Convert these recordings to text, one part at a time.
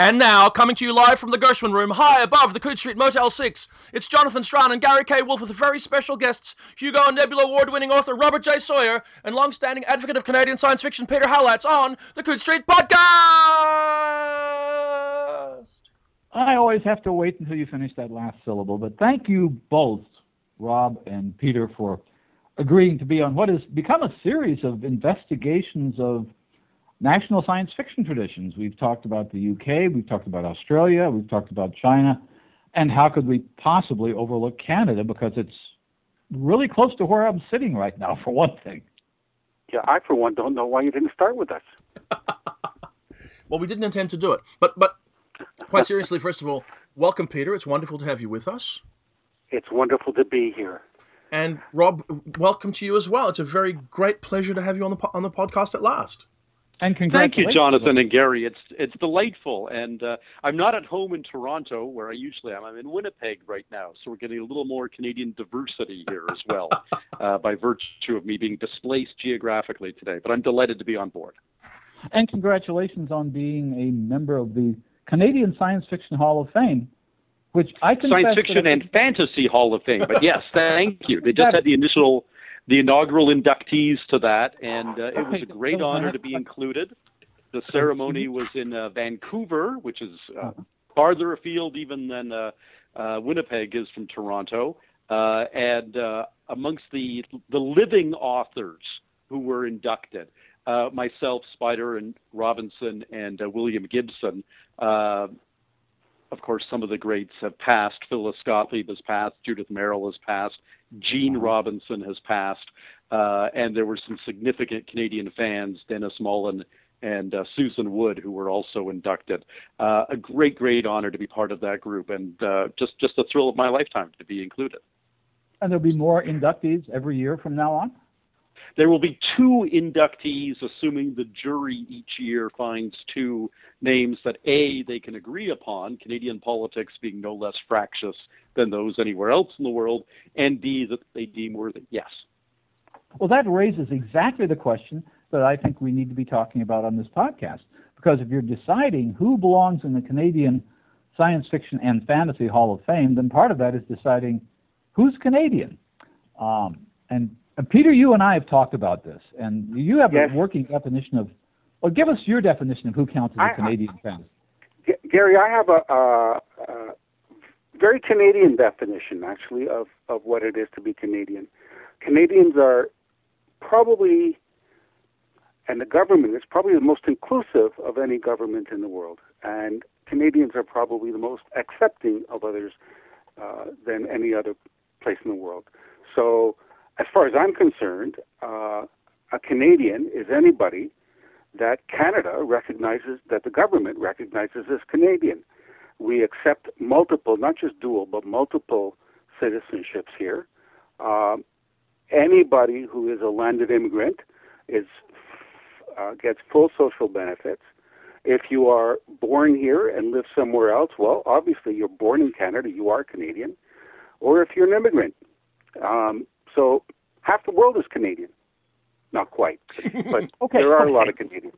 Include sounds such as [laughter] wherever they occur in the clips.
And now, coming to you live from the Gershwin Room, high above the Coode Street Motel 6, it's Jonathan Strahan and Gary K. Wolfe with very special guests, Hugo and Nebula Award-winning author Robert J. Sawyer and long-standing advocate of Canadian science fiction Peter Halasz on the Coode Street Podcast! I always have to wait until you finish that last syllable, but thank you both, Rob and Peter, for agreeing to be on what has become a series of investigations of national science fiction traditions. We've talked about the UK, we've talked about Australia, we've talked about China, and how could we possibly overlook Canada because it's really close to where I'm sitting right now, for one thing. Yeah, I for one don't know why you didn't start with us. [laughs] well, we didn't intend to do it, but but quite seriously, first of all, welcome, Peter. It's wonderful to have you with us. It's wonderful to be here. And Rob, welcome to you as well. It's a very great pleasure to have you on the on the podcast at last. And Thank you, Jonathan and Gary. It's it's delightful, and uh, I'm not at home in Toronto where I usually am. I'm in Winnipeg right now, so we're getting a little more Canadian diversity here as well, [laughs] uh, by virtue of me being displaced geographically today. But I'm delighted to be on board. And congratulations on being a member of the Canadian Science Fiction Hall of Fame, which I Science Fiction and Fantasy Hall of Fame. But yes, [laughs] thank you. They just had the initial the inaugural inductees to that, and uh, it was a great honor to be included. The ceremony was in uh, Vancouver, which is uh, farther afield even than uh, uh, Winnipeg is from Toronto, uh, and amongst the the living authors who were inducted, myself, Spider, and Robinson, and William Gibson. of course, some of the greats have passed. Phyllis Gotlieb has passed. Judith Merril has passed. Jeanne uh-huh. Robinson has passed, uh, and there were some significant Canadian fans, Dennis Mullen and uh, Susan Wood, who were also inducted. Uh, a great, great honor to be part of that group, and uh, just just a thrill of my lifetime to be included. And there'll be more inductees every year from now on. There will be two inductees, assuming the jury each year finds two names that A, they can agree upon, Canadian politics being no less fractious than those anywhere else in the world, and B, that they deem worthy. Yes. Well, that raises exactly the question that I think we need to be talking about on this podcast. Because if you're deciding who belongs in the Canadian Science Fiction and Fantasy Hall of Fame, then part of that is deciding who's Canadian. Um, and and Peter, you and I have talked about this, and you have yes. a working definition of. Well, give us your definition of who counts as a I, Canadian I, fan. G- Gary, I have a, a, a, very Canadian definition, actually, of, of what it is to be Canadian. Canadians are probably, and the government is probably the most inclusive of any government in the world, and Canadians are probably the most accepting of others uh, than any other place in the world. So as far as I'm concerned, uh, a Canadian is anybody that Canada recognizes, that the government recognizes as Canadian. We accept multiple, not just dual, but multiple citizenships here. Uh, anybody who is a landed immigrant is uh, gets full social benefits. If you are born here and live somewhere else, well, obviously you're born in Canada, you are Canadian. Or if you're an immigrant, um, so half the world is Canadian. Not quite, but [laughs] okay, there are okay. a lot of Canadians.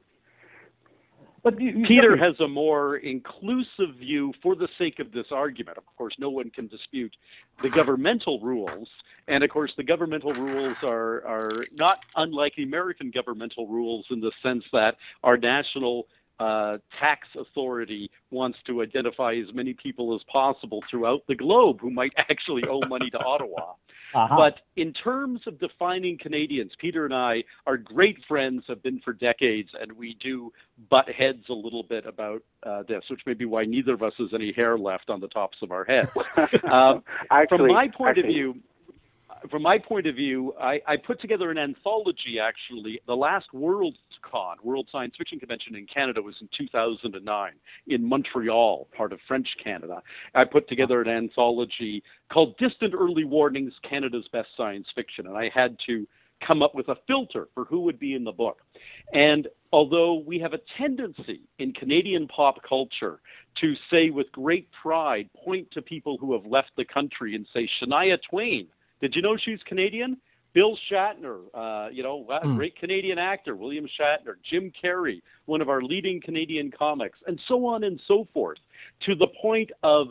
But you, you Peter has a more inclusive view for the sake of this argument. Of course, no one can dispute the governmental rules, and of course, the governmental rules are are not unlike the American governmental rules in the sense that our national uh, tax authority wants to identify as many people as possible throughout the globe who might [laughs] actually owe money to Ottawa. Uh-huh. But in terms of defining Canadians, Peter and I are great friends, have been for decades, and we do butt heads a little bit about uh, this, which may be why neither of us has any hair left on the tops of our heads. [laughs] um, actually, from my point actually, of view, from my point of view, I, I, put together an anthology. Actually, the last WorldCon, World Science Fiction Convention in Canada, was in 2009 in Montreal, part of French Canada. I put together an anthology called "Distant Early Warnings: Canada's Best Science Fiction," and I had to come up with a filter for who would be in the book. And although we have a tendency in Canadian pop culture to say with great pride, point to people who have left the country and say Shania Twain did you know she's Canadian? Bill Shatner, uh, you know, mm. great Canadian actor, William Shatner, Jim Carrey, one of our leading Canadian comics, and so on and so forth, to the point of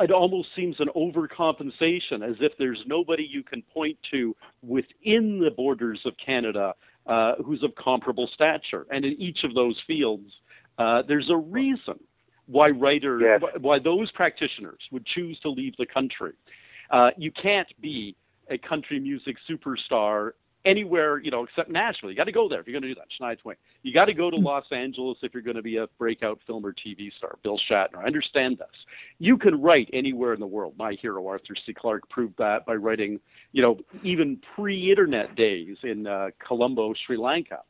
it almost seems an overcompensation, as if there's nobody you can point to within the borders of Canada uh, who's of comparable stature. And in each of those fields, uh, there's a reason why writers, yes. why those practitioners would choose to leave the country. Uh, you can't be a country music superstar anywhere, you know, except Nashville. You got to go there if you're going to do that. Shania Twain. You got to go to hmm. Los Angeles if you're going to be a breakout film or TV star. Bill Shatner. I understand this. You can write anywhere in the world. My hero Arthur C. Clarke proved that by writing, you know, even pre-internet days in uh, Colombo, Sri Lanka.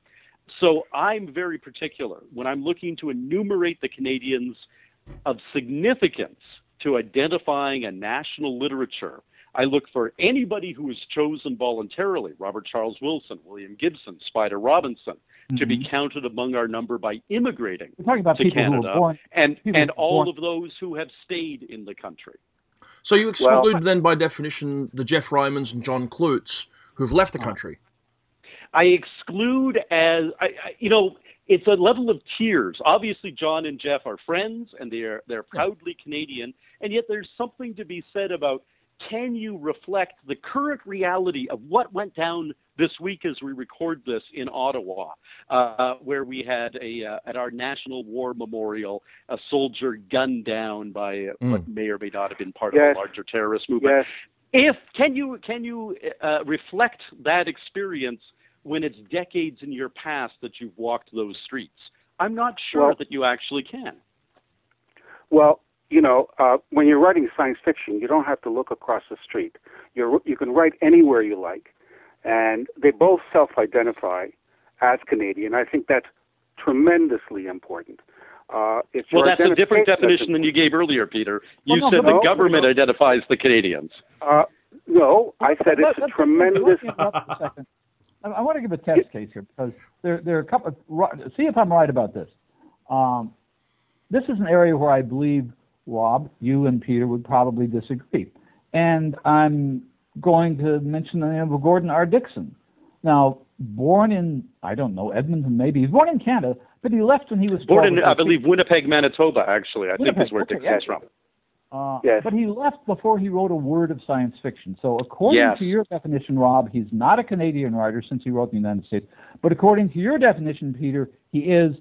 So I'm very particular when I'm looking to enumerate the Canadians of significance to identifying a national literature I look for anybody who is chosen voluntarily, Robert Charles Wilson, William Gibson, Spider Robinson, mm-hmm. to be mm-hmm. counted among our number by immigrating We're talking about to people Canada, who born, and, and all of those who have stayed in the country. So you exclude well, then, by definition, the Geoff Rymans and John Clutes who've left the oh. country. I exclude as I, I, you know it's a level of tears. Obviously, John and Geoff are friends, and they're they're proudly Canadian, and yet there's something to be said about can you reflect the current reality of what went down this week as we record this in Ottawa, uh, where we had a uh, at our National War Memorial a soldier gunned down by mm. what may or may not have been part yes. of a larger terrorist movement. Yes. If can you can you uh, reflect that experience when it's decades in your past that you've walked those streets? I'm not sure well, that you actually can. Well, you know, uh, when you're writing science fiction, you don't have to look across the street. You're, you can write anywhere you like, and they both self-identify as Canadian. I think that's tremendously important. Uh, well, that's a different definition than you gave earlier, Peter. You well, no, said no, the government no. identifies the Canadians. Uh, no, I said it's a tremendous. I want to give a test case here because there, there are a couple. Of, see if I'm right about this. Um, this is an area where I believe Rob, you and Peter would probably disagree. And I'm going to mention the name of Gordon R. Dickson. Now, born in, I don't know, Edmonton maybe. He's born in Canada, but he left when he was born in, I believe, Winnipeg, Manitoba, actually. I Winnipeg, think is where okay, Dickson from. Uh, yes. But he left before he wrote a word of science fiction. So, according yes. to your definition, Rob, he's not a Canadian writer since he wrote in the United States. But according to your definition, Peter, he is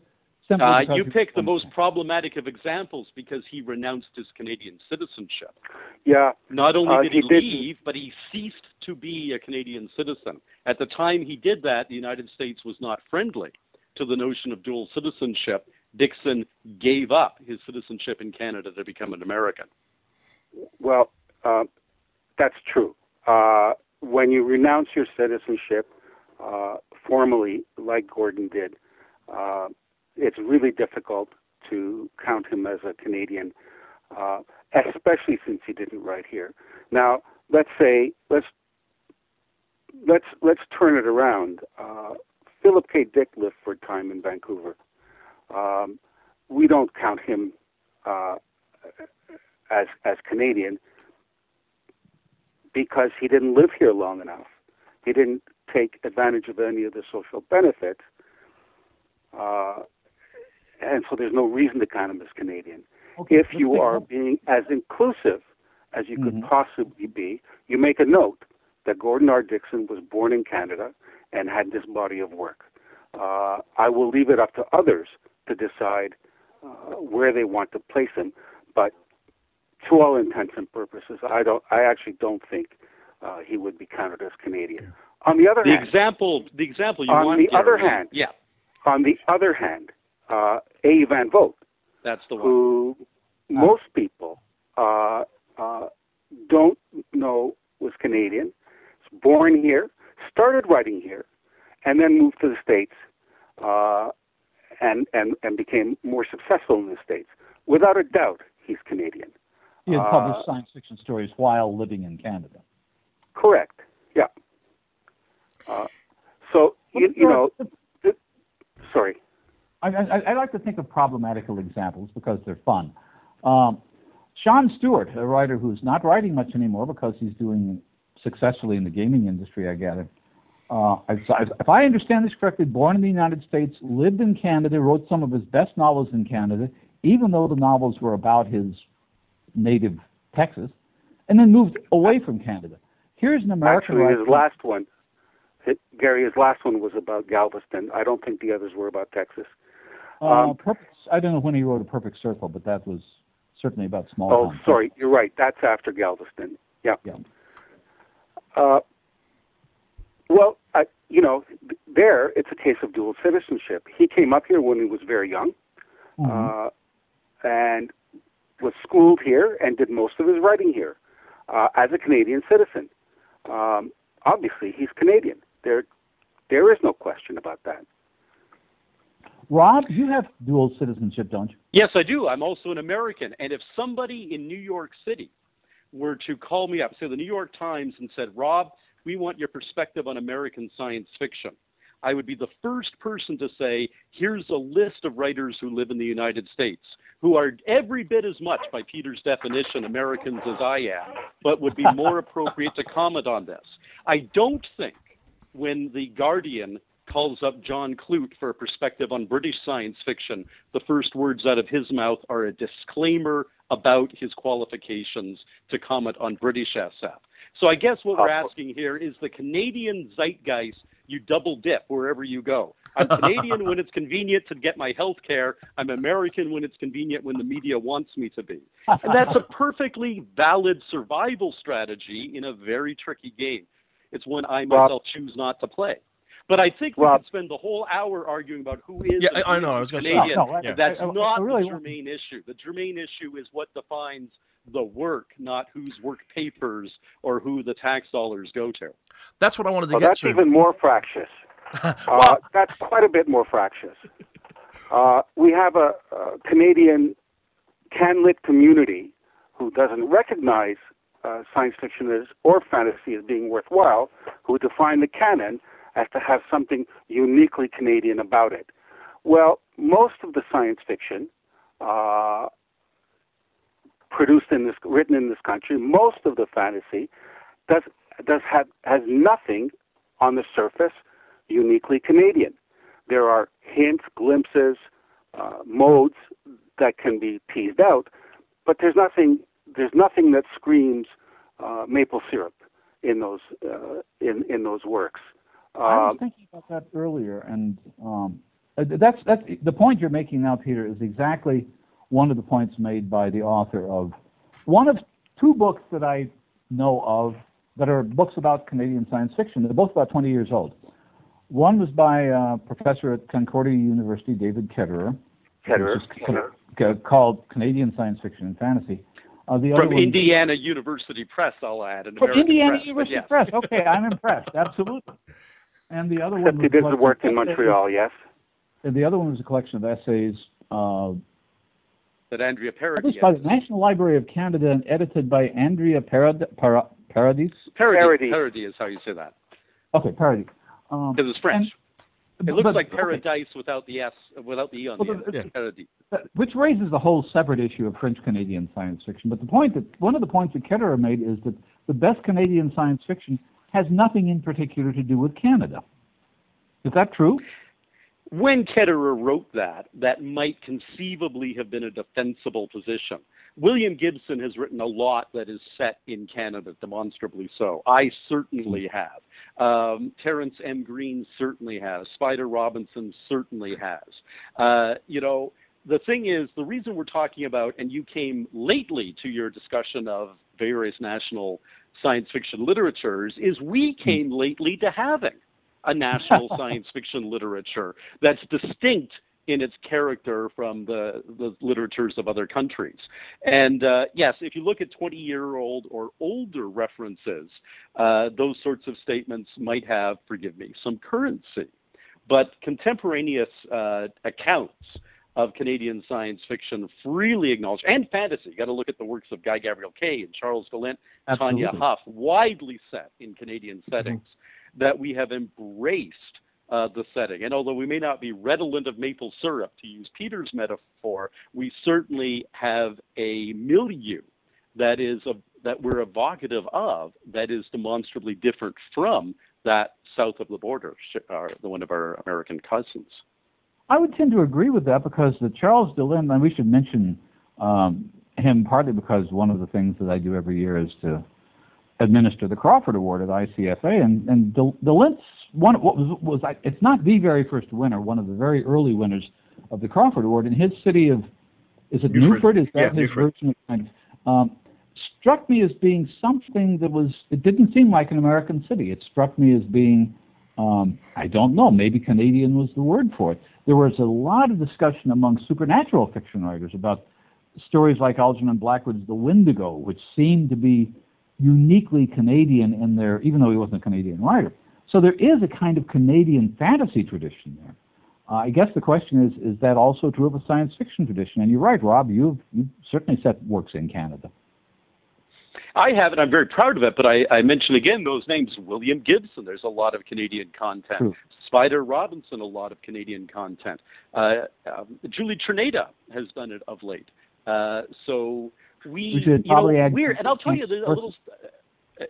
uh, you picked the most problematic of examples because he renounced his Canadian citizenship. Yeah. Not only uh, did he, he leave, but he ceased to be a Canadian citizen. At the time he did that, the United States was not friendly to the notion of dual citizenship. Dickson gave up his citizenship in Canada to become an American. Well, uh, that's true. Uh, when you renounce your citizenship uh, formally, like Gordon did, uh, it's really difficult to count him as a Canadian, uh, especially since he didn't write here. Now, let's say let's let's let's turn it around. Uh, Philip K. Dick lived for a time in Vancouver. Um, we don't count him uh, as as Canadian because he didn't live here long enough. He didn't take advantage of any of the social benefits. Uh, and so there's no reason to count him as Canadian. Okay, if you are being as inclusive as you could mm-hmm. possibly be, you make a note that Gordon R. Dickson was born in Canada and had this body of work. Uh, I will leave it up to others to decide uh, where they want to place him, but to all intents and purposes, I don't. I actually don't think uh, he would be counted as Canadian. On the other the hand, example, the example you on want. the other hand, yeah. On the other hand, uh, A. Van Vogt. That's the one. Who most people uh, uh, don't know was Canadian. Was born here, started writing here, and then moved to the States, uh, and and and became more successful in the States. Without a doubt, he's Canadian. He had published uh, science fiction stories while living in Canada. Correct. Yeah. Uh, so you, you know, sorry. I, I, I, like to think of problematical examples because they're fun. Um, Sean Stewart, a writer who's not writing much anymore because he's doing successfully in the gaming industry, I gather. Uh, if I understand this correctly, born in the United States, lived in Canada, wrote some of his best novels in Canada, even though the novels were about his native Texas, and then moved away from Canada. Here's an American. Actually, his last one, Gary, his last one was about Galveston. I don't think the others were about Texas. Uh, um, perfect, I don't know when he wrote A Perfect Circle, but that was certainly about small. Towns. Oh, sorry, you're right. That's after Galveston. Yeah. Yeah. Uh, well, I, you know, there it's a case of dual citizenship. He came up here when he was very young, mm-hmm. uh, and was schooled here and did most of his writing here uh, as a Canadian citizen. Um, obviously, he's Canadian. There, there is no question about that. Rob, you have dual citizenship, don't you? Yes, I do. I'm also an American. And if somebody in New York City were to call me up, say the New York Times, and said, Rob, we want your perspective on American science fiction. I would be the first person to say, here's a list of writers who live in the United States who are every bit as much, by Peter's definition, Americans as I am, but would be more [laughs] appropriate to comment on this. I don't think when The Guardian calls up John Clute for a perspective on British science fiction, the first words out of his mouth are a disclaimer about his qualifications to comment on British SF. So I guess what we're uh, asking here is the Canadian zeitgeist you double dip wherever you go. I'm [laughs] Canadian when it's convenient to get my health care. I'm American when it's convenient when the media wants me to be. And that's a [laughs] perfectly valid survival strategy in a very tricky game. It's one I myself choose not to play. But I think we Rob, could spend the whole hour arguing about who is. Yeah, I, I know. I was going to say oh, no, no, yeah. that's I, I, not really the germane issue. The germane issue is what defines the work, not whose work papers or who the tax dollars go to. That's what I wanted to well, get that's to. That's even more fractious. [laughs] Uh, well, uh, that's quite a bit more fractious. Uh, we have a, a Canadian CanLit community who doesn't recognize uh, science fiction as, or fantasy as being worthwhile, who define the canon as to have something uniquely Canadian about it. Well, most of the science fiction uh, produced in this, written in this country, most of the fantasy does does have has nothing on the surface uniquely Canadian. There are hints, glimpses, uh, modes that can be teased out, but there's nothing there's nothing that screams uh, maple syrup in those uh, in in those works. I was um, thinking about that earlier, and um, uh, that's that's the point you're making now, Peter. Is exactly one of the points made by the author of one of two books that I know of that are books about Canadian science fiction. They're both about 20 years old. One was by a professor at Concordia University, David Ketterer. Ketterer. called Canadian Science Fiction and Fantasy. Uh, From Indiana one, University Press, I'll add. An From American Indiana Press, University yes. Press. Okay, I'm impressed. Absolutely. And the other Except one. he does work in Montreal, yes. And the other one was a collection of essays. Uh, that Andrea Paradis. Published by the National Library of Canada and edited by Andrea Parad- Para- Paradis. Paradis. Paradis is how you say that. Okay, Paradis. Um, because it's French. And, it looks but, like paradise okay. without the s, without the e on well, the end. Yeah. Which raises a whole separate issue of French Canadian science fiction. But the point that one of the points that Ketterer made is that the best Canadian science fiction has nothing in particular to do with Canada. Is that true? When Ketterer wrote that, that might conceivably have been a defensible position. William Gibson has written a lot that is set in Canada, demonstrably so. I certainly have. Um, Terence M. Green certainly has. Spider Robinson certainly has. Uh, you know, the thing is, the reason we're talking about, and you came lately to your discussion of various national science fiction literatures, is we hmm. came lately to having a national [laughs] science fiction literature that's distinct in its character from the, the literatures of other countries. And uh, yes, if you look at 20 year old or older references, uh, those sorts of statements might have, forgive me, some currency. But contemporaneous uh, accounts of Canadian science fiction freely acknowledge, and fantasy. You got to look at the works of Guy Gavriel Kay and Charles de Lint, Absolutely. Tanya Huff, widely set in Canadian mm-hmm. settings, mm-hmm. That we have embraced uh, the setting. And although we may not be redolent of maple syrup, to use Peter's metaphor, we certainly have a milieu that is of that we're evocative of that is demonstrably different from that south of the border, the one of our American cousins. I would tend to agree with that because the Charles de Lint, and we should mention um, him partly because one of the things that I do every year is to administer the Crawford Award at ICFA, and and de Lint's one what was was it's not the very first winner, one of the very early winners of the Crawford Award in his city of is it Newford? Is that yeah, his Newford. version of kind of, um, struck me as being something that was it didn't seem like an American city. It struck me as being um, I don't know, maybe Canadian was the word for it. There was a lot of discussion among supernatural fiction writers about stories like Algernon Blackwood's The Wendigo, which seemed to be uniquely Canadian in their, even though he wasn't a Canadian writer. So there is a kind of Canadian fantasy tradition there. Uh, I guess the question is, is that also true of a science fiction tradition? And you're right, Rob, you've, you've certainly set works in Canada. I have it. I'm very proud of it. But I, I mention again those names: William Gibson. There's a lot of Canadian content. True. Spider Robinson, a lot of Canadian content. Uh, um, Julie Czerneda has done it of late. Uh, so we, we should you know, add we're, and I'll tell you, there's a little.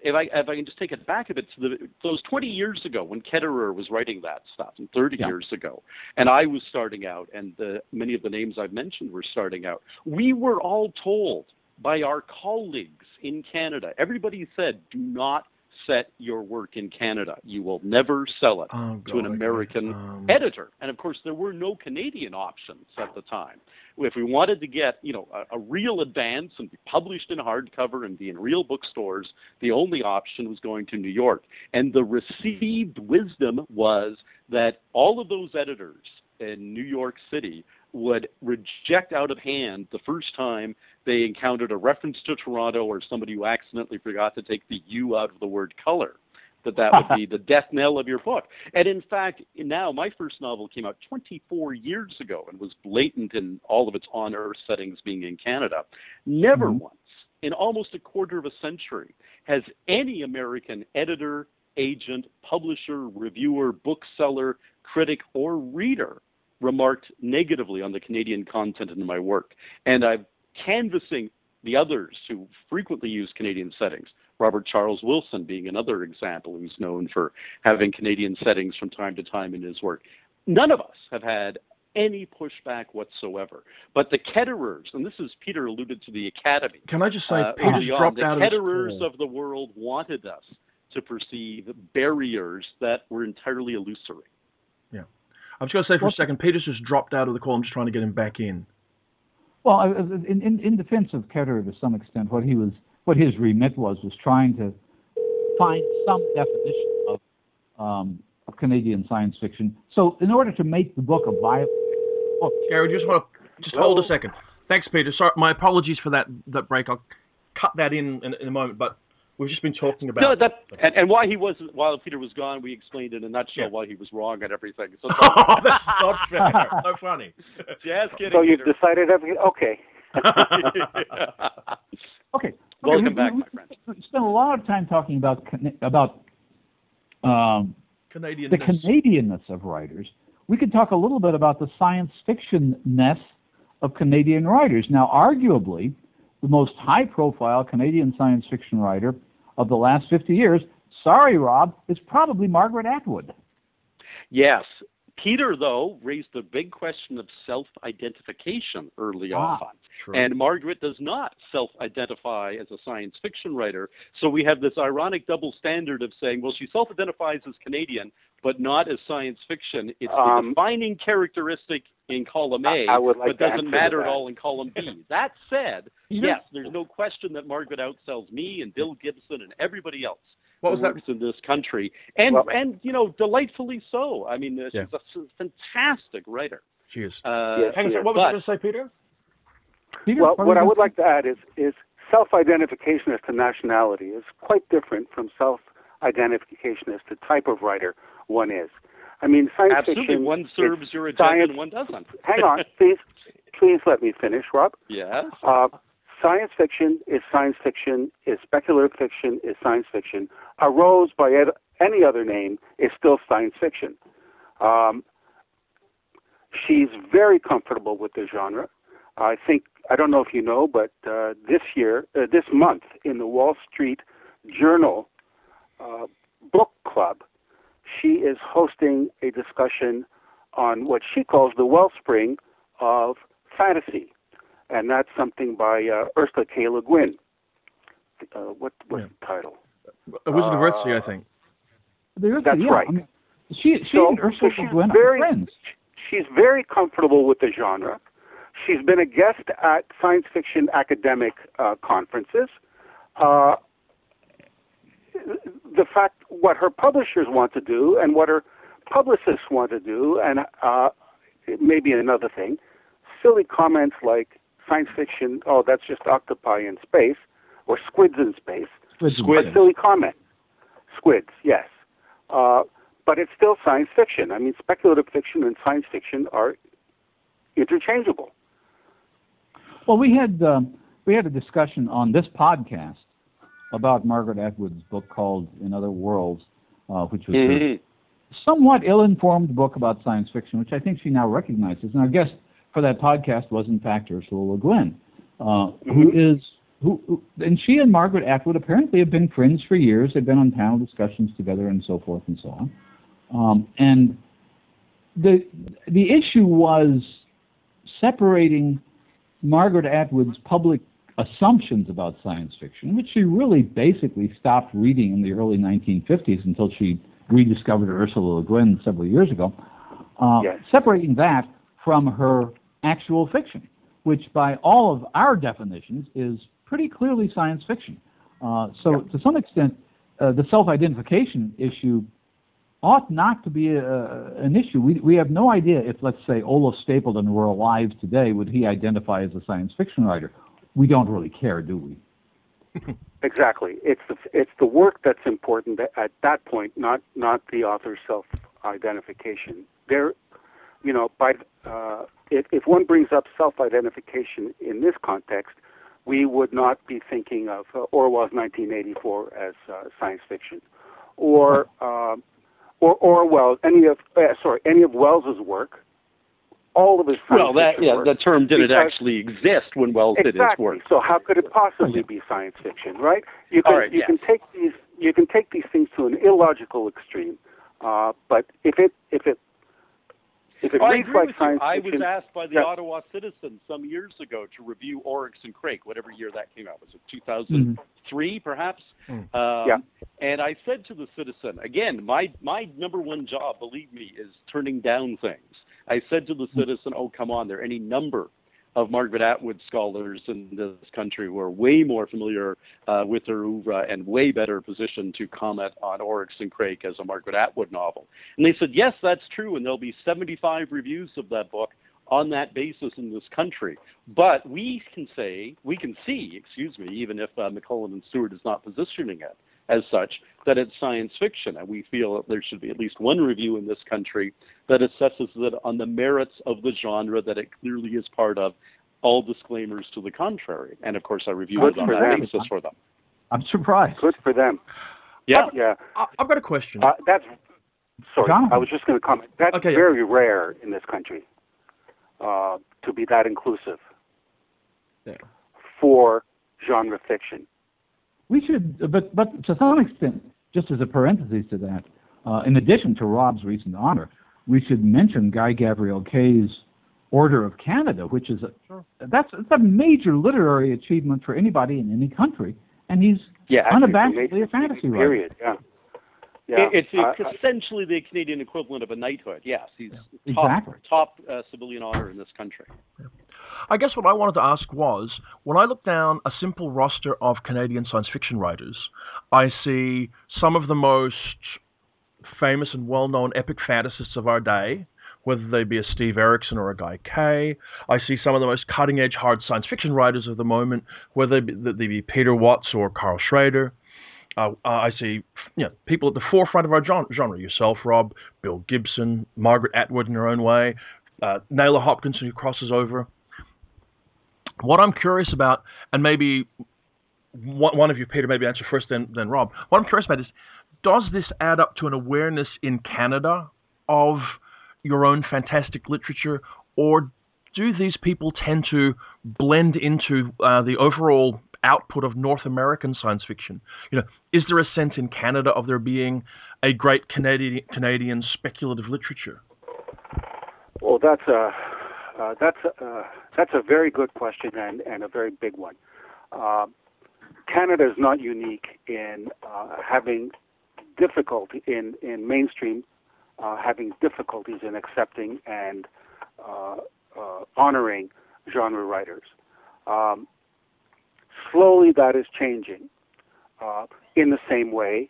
If I if I can just take it back a bit to the, those 20 years ago when Ketterer was writing that stuff, and 30 yeah. years ago, and I was starting out, and the, many of the names I've mentioned were starting out. We were all told by our colleagues in Canada. Everybody said, do not set your work in Canada. You will never sell it oh, to an American um, editor. And of course, there were no Canadian options at the time. If we wanted to get, you know, a, a real advance and be published in hardcover and be in real bookstores, the only option was going to New York. And the received wisdom was that all of those editors in New York City would reject out of hand the first time they encountered a reference to Toronto or somebody who accidentally forgot to take the U out of the word color. That that would be [laughs] the death knell of your book. And in fact, now my first novel came out 24 years ago and was blatant in all of its on-earth settings being in Canada. Never Mhm. once in almost a quarter of a century has any American editor, agent, publisher, reviewer, bookseller, critic, or reader remarked negatively on the Canadian content in my work. And I'm canvassing the others who frequently use Canadian settings. Robert Charles Wilson being another example who's known for having Canadian settings from time to time in his work. None of us have had any pushback whatsoever. But the Ketterers, and this is Peter alluded to the Academy. Can I just say, uh, Peter's early on, dropped the out of Ketterers the of the world wanted us to perceive barriers that were entirely illusory. Yeah. I'm just going to say for Well- a second, Peter's just dropped out of the call. I'm just trying to get him back in. Well, I- I- in, in, in defense of Ketterer to some extent, what he was, what his remit was, was trying to find some definition of, um, of Canadian science fiction. So, in order to make the book a viable book, Gary, just want to just hold a second? Thanks, Peter. Sorry, my apologies for that that break. I'll cut that in in, in a moment. But we've just been talking about. No, that and, and why he was while Peter was gone, we explained in a nutshell Yeah. why he was wrong at everything. So [laughs] [laughs] oh, that's [laughs] not fair. So funny. just kidding. So you've Peter. decided everything. Okay. okay. Welcome okay, we- back, we, my friend. We spent a lot of time talking about about um, Canadian. the Canadianness of writers. We could talk a little bit about the science fiction-ness of Canadian writers. Now, arguably, the most high-profile Canadian science fiction writer of the last 50 years, sorry, Rob, it's probably Margaret Atwood. Yes. Peter, though, raised the big question of self identification early Ah, on. True. And Margaret does not self identify as a science fiction writer. So we have this ironic double standard of saying, well, she self identifies as Canadian, but not as science fiction. It's Um, the defining characteristic in column A, I- I would like but doesn't matter at all in column B. [laughs] that said, yes, there's no question that Margaret outsells me and Bill Gibson and everybody else what was who that? works in this country, and Well- and you know, delightfully so. I mean, uh, she's Yeah. a s- fantastic writer. Cheers. Uh, Yes. Hang on a yeah, second. What was but- I going to say, Peter? Peter, Well, what what I would like to add is is self-identification as to nationality is quite different from self-identification as to type of writer one is. I mean, science Absolutely, fiction. one serves your agenda science- and one doesn't. Hang on, [laughs] please, please let me finish, Rob. yes. Uh, science fiction is science fiction, is speculative fiction is science fiction. A rose by ed- any other name is still science fiction. Um, she's very comfortable with the genre. I think I don't know if you know, but uh, this year, uh, this month, in the Wall Street Journal uh, book club, she is hosting a discussion on what she calls the wellspring of fantasy, and that's something by uh, Ursula K. Le Guin. Uh, what was Yeah. the title? A Wizard of Uh, Earthsea, I think. There is, That's yeah, right. I mean, she she So- and Ursula she's Le Guin very- are friends. She's very comfortable with the genre. She's been a guest at science fiction academic uh, conferences. Uh, the fact what her publishers want to do and what her publicists want to do, and uh, maybe another thing, silly comments like science fiction, oh, that's just octopi in space, or squids in space, Squids and a silly comment. Squids, yes. Uh, but it's still science fiction. I mean, speculative fiction and science fiction are interchangeable. Well, we had um, we had a discussion on this podcast about Margaret Atwood's book called In Other Worlds, uh, which was a Mhm. somewhat ill-informed book about science fiction, which I think she now recognizes. And our guest for that podcast was, in fact, Ursula Le Guin, uh, who is who, who, and she and Margaret Atwood apparently have been friends for years. They've been on panel discussions together and so forth and so on. Um, and the the issue was separating Margaret Atwood's public assumptions about science fiction, which she really basically stopped reading in the early 1950s until she rediscovered Ursula Le Guin several years ago. Uh, Yes. Separating that from her actual fiction, which by all of our definitions is pretty clearly science fiction. Uh, so to some extent, uh, the self-identification issue ought not to be a, an issue. We, we have no idea if, let's say, Olaf Stapledon were alive today, would he identify as a science fiction writer? We don't really care, do we? [laughs] Exactly. It's the it's the work that's important at- at that point, not not the author's self-identification. There, you know, by uh, if if one brings up self-identification in this context, we would not be thinking of uh, Orwell's 1984 as uh, science fiction, or um, or Orwell any of uh, sorry any of Wells's work. All of his science Well, that yeah, work. the term didn't Because- actually exist when Wells did his exactly. work. So how could it possibly be science fiction, right? You can right, you yes. can take these you can take these things to an illogical extreme, uh, but if it if it if it oh, I reads agree like with science you. I fiction, was asked by the Yeah. Ottawa Citizen some years ago to review Oryx and Crake, whatever year that came out. Was it 2003, mm-hmm. perhaps? Mm. Um, Yeah. And I said to the Citizen, again, my my number one job, believe me, is turning down things. I said to the mm. Citizen, "Oh, come on, there are any number of Margaret Atwood scholars in this country who are way more familiar uh, with her oeuvre and way better positioned to comment on Oryx and Crake as a Margaret Atwood novel. And they said, yes, that's true, and there'll be 75 reviews of that book on that basis in this country. But we can say, we can see, excuse me, even if uh, McClelland and Stewart is not positioning it as such, that it's science fiction. And we feel that there should be at least one review in this country that assesses it on the merits of the genre that it clearly is part of, all disclaimers to the contrary. And of course, I reviewed Good it on for that them. basis for them. I'm surprised. good for them. Yeah. Yeah, I- I've got a question. uh, that's sorry. Jonathan. I was just going to comment. That's Okay, yeah. very rare in this country uh, to be that inclusive Yeah. for genre fiction. We should, but but to some extent, just as a parenthesis to that, uh, in addition to Rob's recent honor, we should mention Guy Gavriel Kay's Order of Canada, which is a that's, that's a major literary achievement for anybody in any country, and he's Yeah, actually, unabashedly a fantasy writer. Period. Yeah. Yeah. It- It's, it's Uh, essentially the Canadian equivalent of a knighthood. Yes, he's Yeah, top, exactly. top uh, civilian honor in this country. I guess what I wanted to ask was when I look down a simple roster of Canadian science fiction writers, I see some of the most famous and well known epic fantasists of our day, whether they be a Steve Erikson or a Guy Kay. I see some of the most cutting edge hard science fiction writers of the moment, whether they be, Peter Watts or Karl Schroeder. Uh, uh, I see you know, people at the forefront of our genre, yourself, Rob, Bill Gibson, Margaret Atwood in her own way, uh, Nalo Hopkinson, who crosses over. What I'm curious about, and maybe one, of you, Peter, maybe answer first, then, then Rob. What I'm curious about is, does this add up to an awareness in Canada of your own fantastic literature, or do these people tend to blend into uh, the overall output of North American science fiction? You know, is there a sense in Canada of there being a great Canadian Canadian speculative literature? Well, that's a uh, that's a, uh, that's a very good question and, and a very big one. Uh, Canada is not unique in uh, having difficulty in in mainstream uh, having difficulties in accepting and honoring genre writers. Um, slowly, that is changing. in the same way,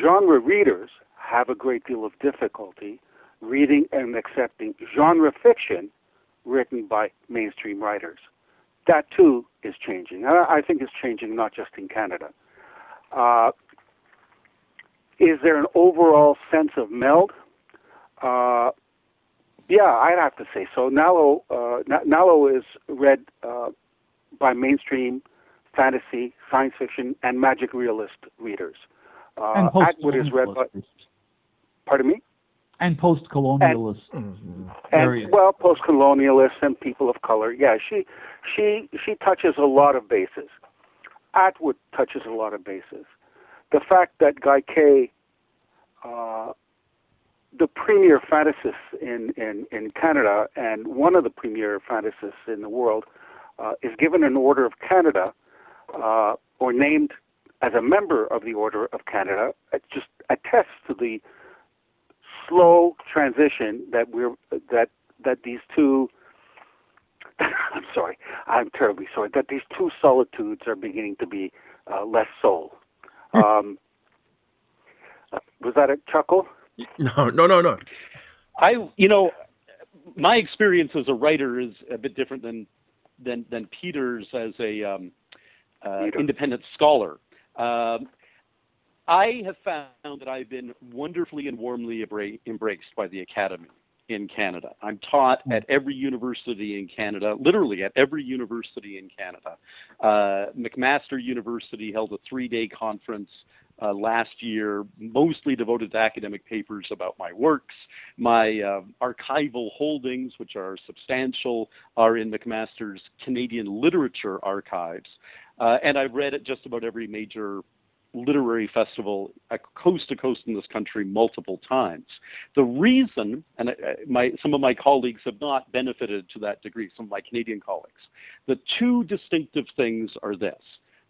genre readers have a great deal of difficulty reading and accepting genre fiction written by mainstream writers. That too is changing. And I, think it's changing not just in Canada. Uh, is there an overall sense of meld? Uh, yeah, I'd have to say so. Nalo, uh, Nalo is read uh, by mainstream fantasy, science fiction, and magic realist readers. Uh, Atwood is read by. Pardon me and post-colonialists and, and well post-colonialists and people of color. Yeah she she she touches a lot of bases. Atwood touches a lot of bases. The fact that guy kay uh, the premier fantasist in, in, in Canada and one of the premier fantasists in the world uh, is given an Order of Canada uh, or named as a member of the Order of Canada. It just attests to the slow transition that we're that that these two [laughs] I'm sorry, I'm terribly sorry that these two solitudes are beginning to be uh, less soul. Hmm. Um, uh, was that a chuckle? [laughs] No, no, no, no. I, you know, my experience as a writer is a bit different than than than Peter's as a um, uh, independent scholar. Um, I have found that I've been wonderfully and warmly embraced by the Academy in Canada. I'm taught at every university in Canada, literally at every university in Canada. Uh, McMaster University held a three day conference uh, last year, mostly devoted to academic papers about my works. My uh, archival holdings, which are substantial, are in McMaster's Canadian Literature Archives. Uh, and I've read at just about every major literary festival coast to coast in this country multiple times. The reason, and uh, my, some of my colleagues have not benefited to that degree, some of my Canadian colleagues, the two distinctive things are this.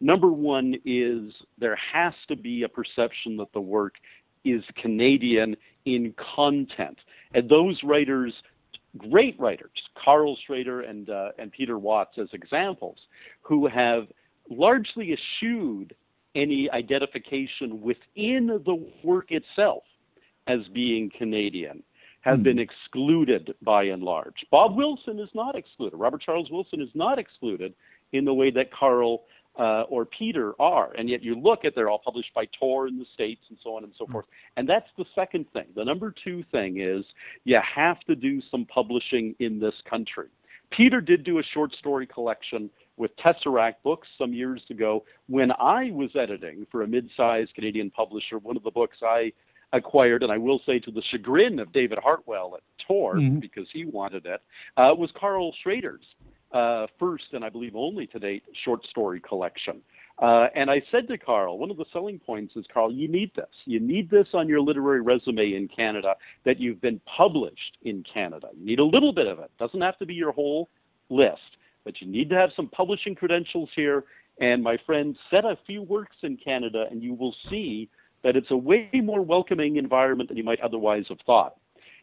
Number one is there has to be a perception that the work is Canadian in content. And those writers, great writers, Karl Schroeder and, uh, and Peter Watts as examples, who have largely eschewed any identification within the work itself as being Canadian have mm. been excluded by and large. Bob Wilson is not excluded. Robert Charles Wilson is not excluded in the way that Karl uh, or Peter are. And yet you look at they're all published by Tor in the States and so on and so mm. forth. And that's the second thing. The number two thing is you have to do some publishing in this country. Peter did do a short story collection with Tesseract Books some years ago when I was editing for a mid sized Canadian publisher. One of the books I acquired, and I will say to the chagrin of David Hartwell at Tor, mm-hmm. because he wanted it, uh, was Karl Schroeder's uh, first and I believe only to date short story collection. Uh, and I said to Karl, one of the selling points is, Karl, you need this. You need this on your literary resume in Canada that you've been published in Canada. You need a little bit of it. Doesn't have to be your whole list but you need to have some publishing credentials here. And my friend, set a few works in Canada, and you will see that it's a way more welcoming environment than you might otherwise have thought.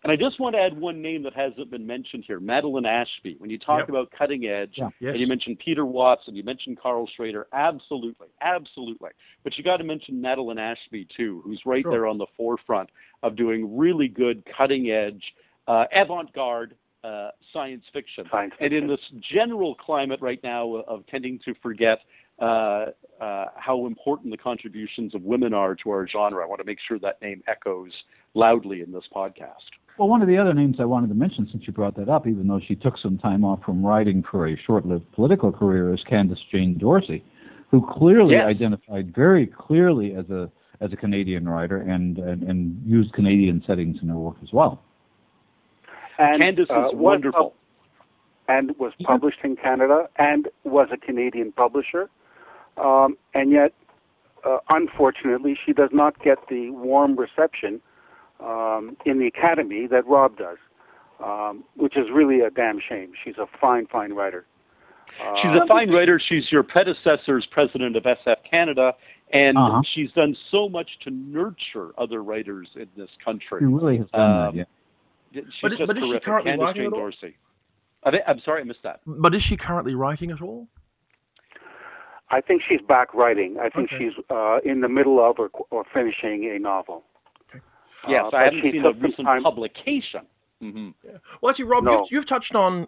And I just want to add one name that hasn't been mentioned here, Madeline Ashby. When you talk yep. about cutting edge, yeah. yes. and you mentioned Peter Watts and you mentioned Karl Schroeder, absolutely, absolutely. But you got to mention Madeline Ashby too, who's right sure. there on the forefront of doing really good cutting edge, uh, avant-garde uh, science fiction. Science fiction. And in this general climate right now of tending to forget uh, uh, how important the contributions of women are to our genre, I want to make sure that name echoes loudly in this podcast. Well, one of the other names I wanted to mention, since you brought that up, even though she took some time off from writing for a short-lived political career, is Candas Jane Dorsey, who clearly yes. identified very clearly as a as a Canadian writer and, and, and used Canadian settings in her work as well. And, Candas uh, is wonderful. and was published in Canada and was a Canadian publisher. Um, and yet, uh, unfortunately, she does not get the warm reception um, in the Academy that Rob does, um, which is really a damn shame. She's a fine, fine writer. She's a fine writer. She's your predecessor's president of SF Canada, and uh-huh. she's done so much to nurture other writers in this country. She really has done um, that. Yeah. She's but, just but is terrific. She currently Candas writing Jane Dorsey. I'm sorry, I missed that. But is she currently writing at all? I think she's back writing. I think okay. she's uh, in the middle of or, or finishing a novel. Okay. Yes, uh, I haven't seen a recent time. publication. Mm-hmm. Yeah. Well, actually, Rob, no. you've, you've, touched on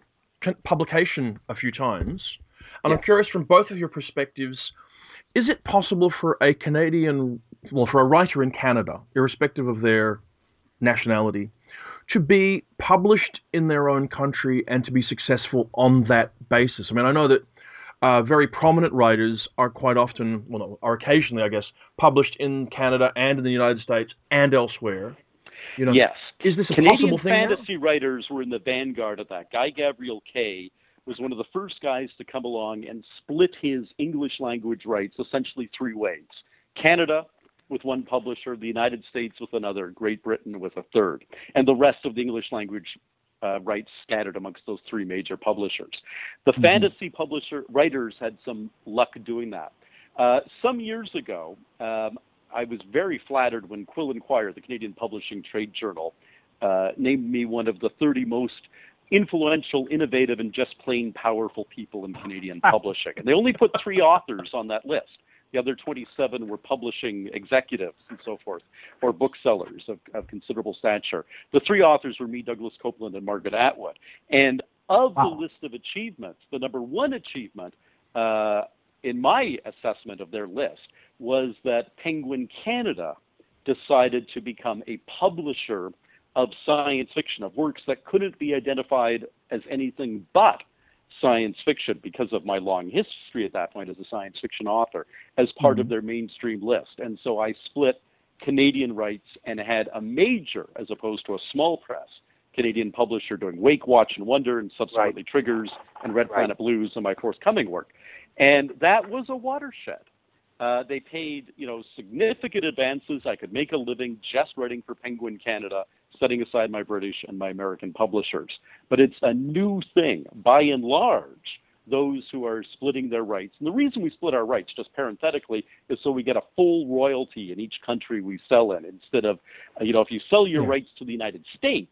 publication a few times, and yeah. I'm curious from both of your perspectives. Is it possible for a Canadian, well, for a writer in Canada, irrespective of their nationality, to be published in their own country and to be successful on that basis? I mean, I know that uh, very prominent writers are quite often, well, no, are occasionally, I guess, published in Canada and in the United States and elsewhere. You know, yes. Is this a Canadian possible thing? fantasy now? writers were in the vanguard of that. Guy Gavriel Kay was one of the first guys to come along and split his English language rights essentially three ways: Canada with one publisher, the United States with another, Great Britain with a third, and the rest of the English language uh, rights scattered amongst those three major publishers. The mm-hmm. fantasy publisher writers had some luck doing that. Uh, some years ago, um, I was very flattered when Quill & Quire, the Canadian Publishing Trade Journal, uh, named me one of the 30 most influential, innovative, and just plain powerful people in Canadian [laughs] publishing. And they only put three authors on that list. The other 27 were publishing executives and so forth, or booksellers of, of considerable stature. The three authors were me, Douglas Coupland, and Margaret Atwood. And of wow. the list of achievements, the number one achievement, uh, in my assessment of their list, was that Penguin Canada decided to become a publisher of science fiction, of works that couldn't be identified as anything but science fiction because of my long history at that point as a science fiction author as part mm-hmm. of their mainstream list. And so I split Canadian rights and had a major, as opposed to a small press, Canadian publisher doing Wake, Watch, and Wonder, and subsequently right. Triggers and Red right. Planet Blues and my forthcoming work. And that was a watershed. Uh, they paid, you know, significant advances. I could make a living just writing for Penguin Canada, setting aside my British and my American publishers. But it's a new thing. By and large, those who are splitting their rights, and the reason we split our rights, just parenthetically, is so we get a full royalty in each country we sell in, instead of, uh, you know, if you sell your yeah. rights to the United States,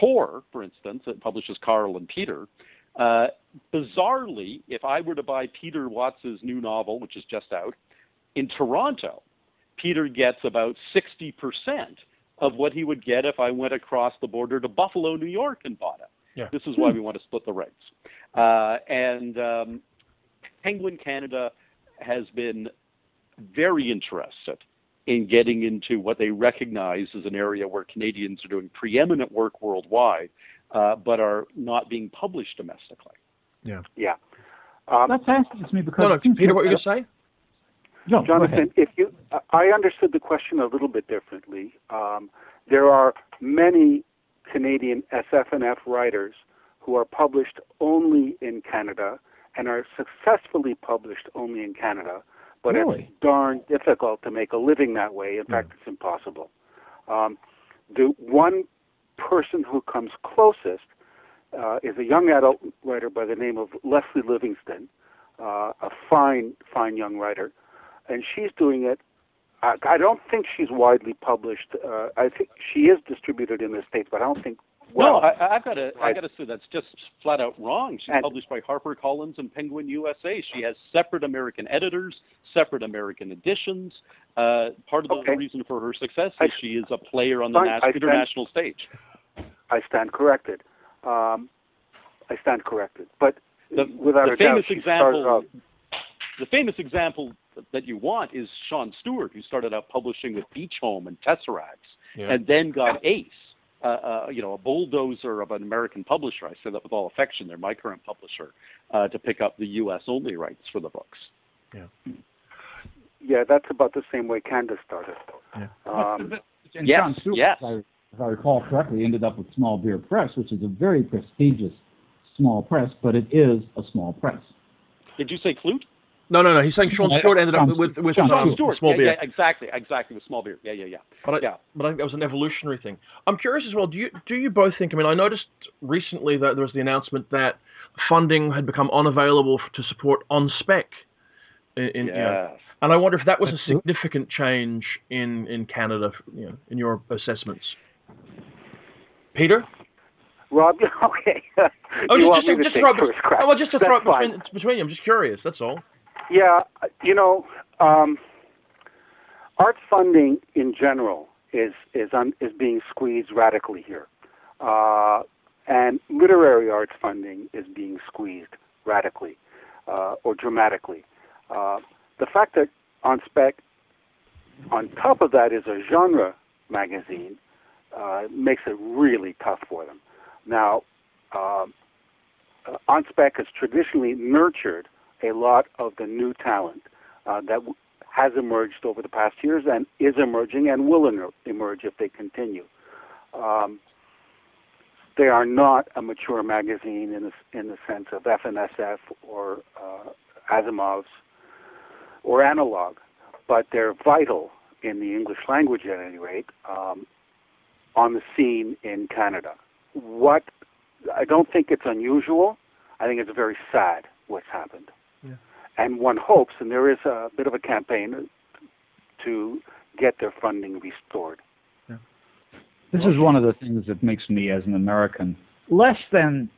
Tor, for instance, that publishes Karl and Peter, uh, bizarrely, if I were to buy Peter Watts's new novel, which is just out, in Toronto, Peter gets about 60% of what he would get if I went across the border to Buffalo, New York, and bought it. Yeah. This is why we want to split the rights. Uh, and um, Penguin Canada has been very interested in getting into what they recognize as an area where Canadians are doing preeminent work worldwide, uh, but are not being published domestically. Yeah. Yeah. Um, that fascinates me because. No, no, Peter, what were you going to say? No, Jonathan, if you, I understood the question a little bit differently. Um, there are many Canadian SF&F writers who are published only in Canada and are successfully published only in Canada, but really? it's darn difficult to make a living that way. In mm. fact, it's impossible. Um, the one person who comes closest uh, is a young adult writer by the name of Lesley Livingston, uh, a fine, fine young writer and she's doing it. I, I don't think she's widely published. Uh, I think she is distributed in the states, but I don't think. Well, no, I, I've got to. Right. I got to say that's just flat out wrong. She's and, published by HarperCollins and Penguin USA. She has separate American editors, separate American editions. Uh, part of the okay. reason for her success is I, she is a player on the nas- stand, international stage. I stand corrected. Um, I stand corrected. But the, without the a famous doubt, example, the famous example that you want is Sean Stewart, who started out publishing with Beach Holme and Tesseract, yeah. and then got Ace. Uh, uh, you know, a bulldozer of an American publisher. I say that with all affection. They're my current publisher uh, to pick up the U.S. only rights for the books. Yeah. Yeah, that's about the same way Candas started. Yeah. Um, and yes, Sean Stewart, yes. if I, if I recall correctly, ended up with Small Beer Press, which is a very prestigious small press, but it is a small press. Did you say flute? No, no, no. He's saying Sean Stewart ended up with with Sean um, Stewart. small yeah, beer. yeah, exactly, exactly, with small beer. Yeah, yeah, yeah. But I, Yeah. but I think that was an evolutionary thing. I'm curious as well. Do you do you both think? I mean, I noticed recently that there was the announcement that funding had become unavailable to support on spec. In, in, you know, Yes. and I wonder if that was a That's true. significant change in in Canada. You know, in your assessments. Peter? Rob, [laughs] okay. Oh, you want just, me just, to just take throw, first oh, well, just to That's throw it between, between you. I'm just curious. That's all. Yeah, you know, um, arts funding in general is is un, is being squeezed radically here, uh, and literary arts funding is being squeezed radically uh, or dramatically. Uh, the fact that on spec, on top of that, is a genre magazine uh, makes it really tough for them. Now, um, uh, on spec has traditionally nurtured a lot of the new talent uh, that w- has emerged over the past years and is emerging and will emer- emerge if they continue. Um, they are not a mature magazine in the, in the sense of F&SF or uh, Asimov's or Analog, but they're vital in the English language at any rate um, on the scene in Canada. What I don't think it's unusual. I think it's very sad what's happened. And one hopes, and there is a bit of a campaign to get their funding restored. This is one of the things that makes me, as an American, less than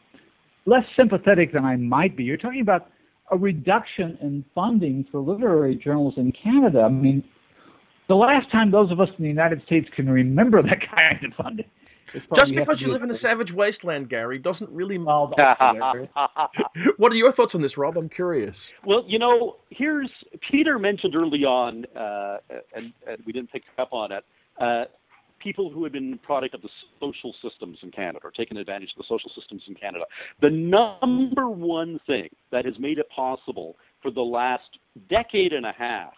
less sympathetic than I might be. You're talking about a reduction in funding for literary journals in Canada. I mean, the last time those of us in the United States can remember that [laughs] kind of funding. Is Just because to you live in a savage wasteland, Gary, doesn't really. Well, [laughs] what are your thoughts on this, Rob? I'm curious. Well, you know, here's Peter mentioned early on, uh, and, and we didn't pick up on it. Uh, people who had been product of the social systems in Canada or taken advantage of the social systems in Canada. The number one thing that has made it possible for the last decade and a half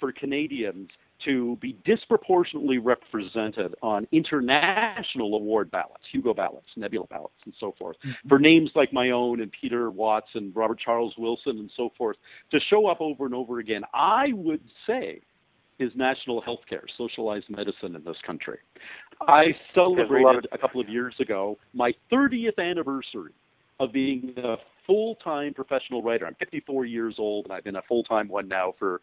for Canadians to be disproportionately represented on international award ballots, Hugo ballots, Nebula ballots, and so forth, for names like my own and Peter Watts and Robert Charles Wilson and so forth, to show up over and over again, I would say is national health care, socialized medicine in this country. I celebrated a couple of years ago my 30th anniversary of being a full time professional writer. I'm 54 years old, and I've been a full time one now for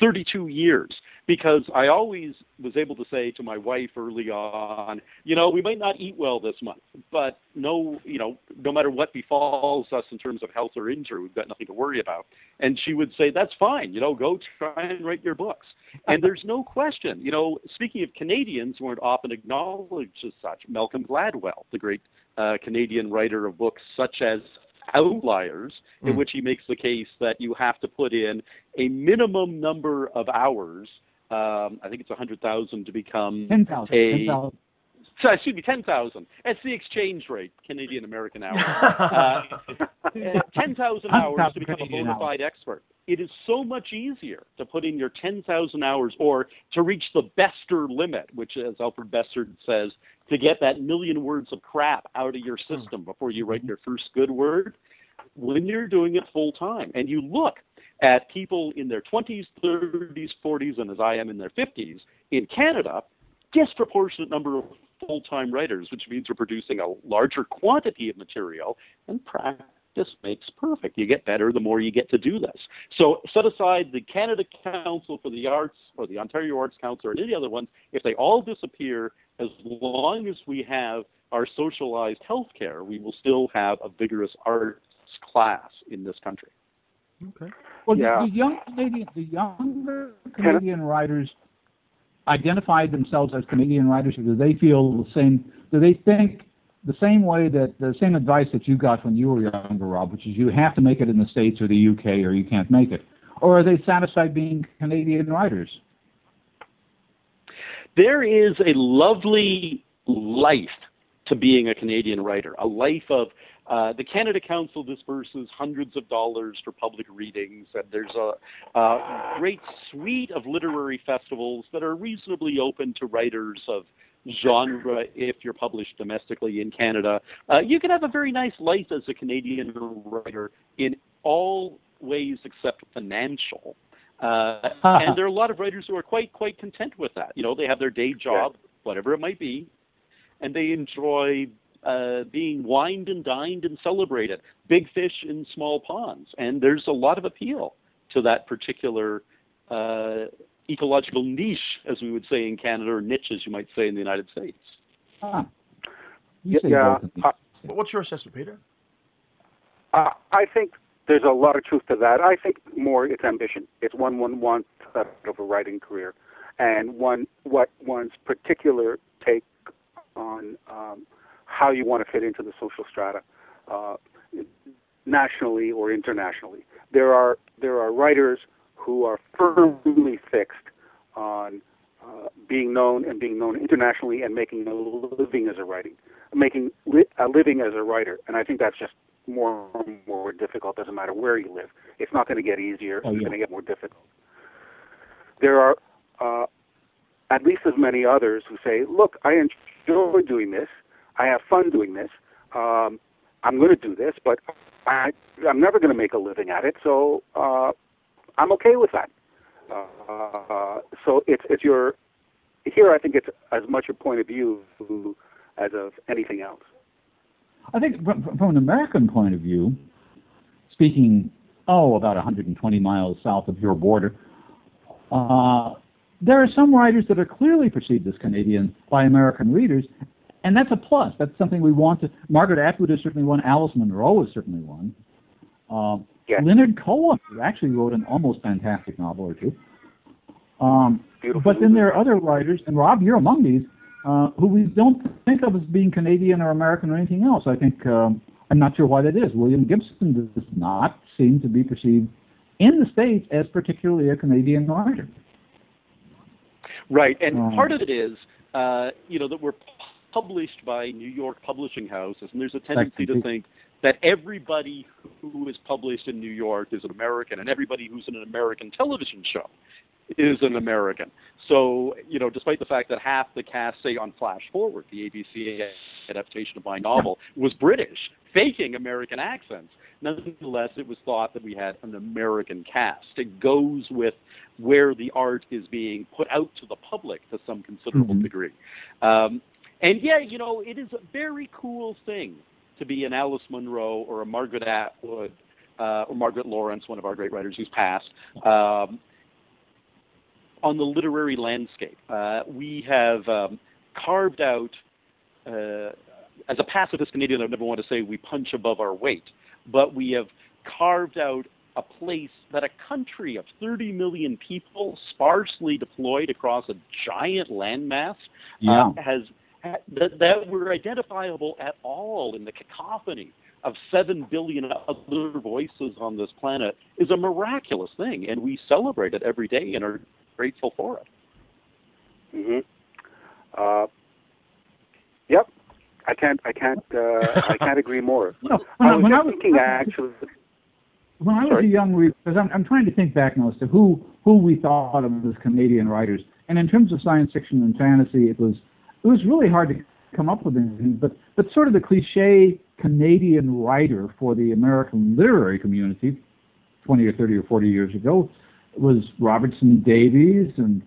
32 years because I always was able to say to my wife early on, you know, we might not eat well this month, but no, you know, no matter what befalls us in terms of health or injury, we've got nothing to worry about. And she would say, that's fine, you know, go try and write your books. And there's no question, you know, speaking of Canadians who aren't often acknowledged as such, Malcolm Gladwell, the great uh, Canadian writer of books such as Outliers, in Mm. which he makes the case that you have to put in a minimum number of hours. Um, I think it's 100,000 to become 10,000. a 10,000. So excuse me, ten thousand. That's the exchange rate, Canadian American hour. [laughs] Uh, ten thousand hours to become a Canadian bona fide expert. It is so much easier to put in your ten thousand hours, or to reach the Bester limit, which, as Alfred Bester says, to get that million words of crap out of your system before you write your first good word. When you're doing it full time, and you look at people in their 20s, 30s, 40s, and as I am in their 50s in Canada, disproportionate number of full-time writers, which means we're producing a larger quantity of material, and practice makes perfect. You get better the more you get to do this. So set aside the Canada Council for the Arts or the Ontario Arts Council or any other ones, if they all disappear, as long as we have our socialized health care, we will still have a vigorous arts class in this country. Okay. Well, the- the, young Canadian, the younger Canadian writers identify themselves as Canadian writers, or do they feel the same? Do they think the same way that the same advice that you got when you were younger, Rob, which is you have to make it in the states or the UK, or you can't make it, or are they satisfied being Canadian writers? there is a lovely life to being a Canadian writer, a life of uh, the Canada Council disperses hundreds of dollars for public readings, and there's a, a great suite of literary festivals that are reasonably open to writers of genre if you're published domestically in Canada. Uh, you can have a very nice life as a Canadian writer in all ways except financial. Uh, [laughs] and there are a lot of writers who are quite quite content with that. You know, they have their day job, whatever it might be, and they enjoy uh, being wined and dined and celebrated. Big fish in small ponds, and there's a lot of appeal to that particular uh, ecological niche, as we would say in Canada, or niche, as you might say in the United States. Huh. Yeah. Uh, what's your assessment, Peter? Uh, I think there's a lot of truth to that. I think more it's ambition. It's one one wants out of a writing career, and one what one's particular take on um, how you want to fit into the social strata, uh, nationally or internationally. There are there are writers who are firmly fixed on uh, being known and being known internationally and making a living as a writing, making li- a living as a writer. And I think that's just more and more difficult. Doesn't matter where you live. It's not going to get easier. Oh, yeah. It's going to get more difficult. There are uh, at least as many others who say, "Look, I enjoy doing this. I have fun doing this. Um, I'm going to do this, but I, I'm never going to make a living at it. So uh, I'm okay with that. Uh, so it's it's your here. I think it's as much a point of view as of anything else. I think from, an American point of view, speaking oh about 120 miles south of your border, uh, there are some writers that are clearly perceived as Canadian by American readers, and that's a plus. That's something we want to. Margaret Atwood is certainly one. Alice Munro is certainly one. Um, yes. Leonard Cohen actually wrote an almost fantastic novel or two. Um, but then there are other writers, and Rob, you're among these, uh, who we don't think of as being Canadian or American or anything else. I think um, I'm not sure why that is. William Gibson does not seem to be perceived in the states as particularly a Canadian writer. Right, and um, part of it is, uh, you know, that we're published by New York publishing houses, and there's a tendency to think that everybody who is published in New York is an American, and everybody who's in an American television show is an American. So, you know, despite the fact that half the cast, say on Flash Forward, the ABC adaptation of my novel, was British, faking American accents, nonetheless, it was thought that we had an American cast. It goes with where the art is being put out to the public to some considerable mm-hmm. degree. Um, and yeah, you know, it is a very cool thing to be an Alice Munro or a Margaret Atwood uh, or Margaret Laurence, one of our great writers who's passed, um, on the literary landscape. Uh, we have um, carved out, uh, as a pacifist Canadian, I never want to say we punch above our weight, but we have carved out a place that a country of 30 million people, sparsely deployed across a giant landmass, uh, yeah. has that, that were identifiable at all in the cacophony of 7 billion other voices on this planet is a miraculous thing, and we celebrate it every day and are grateful for it. hmm Uh, yep. I can't. I can't. Uh, I can't agree more. [laughs] No, I was when just I was, thinking actually. When I was Sorry. a young reader, because I'm, I'm trying to think back now as to who who we thought of as Canadian writers, and in terms of science fiction and fantasy, it was it was really hard to come up with anything, but but sort of the cliche Canadian writer for the American literary community, 20 or 30 or 40 years ago, was Robertson Davies and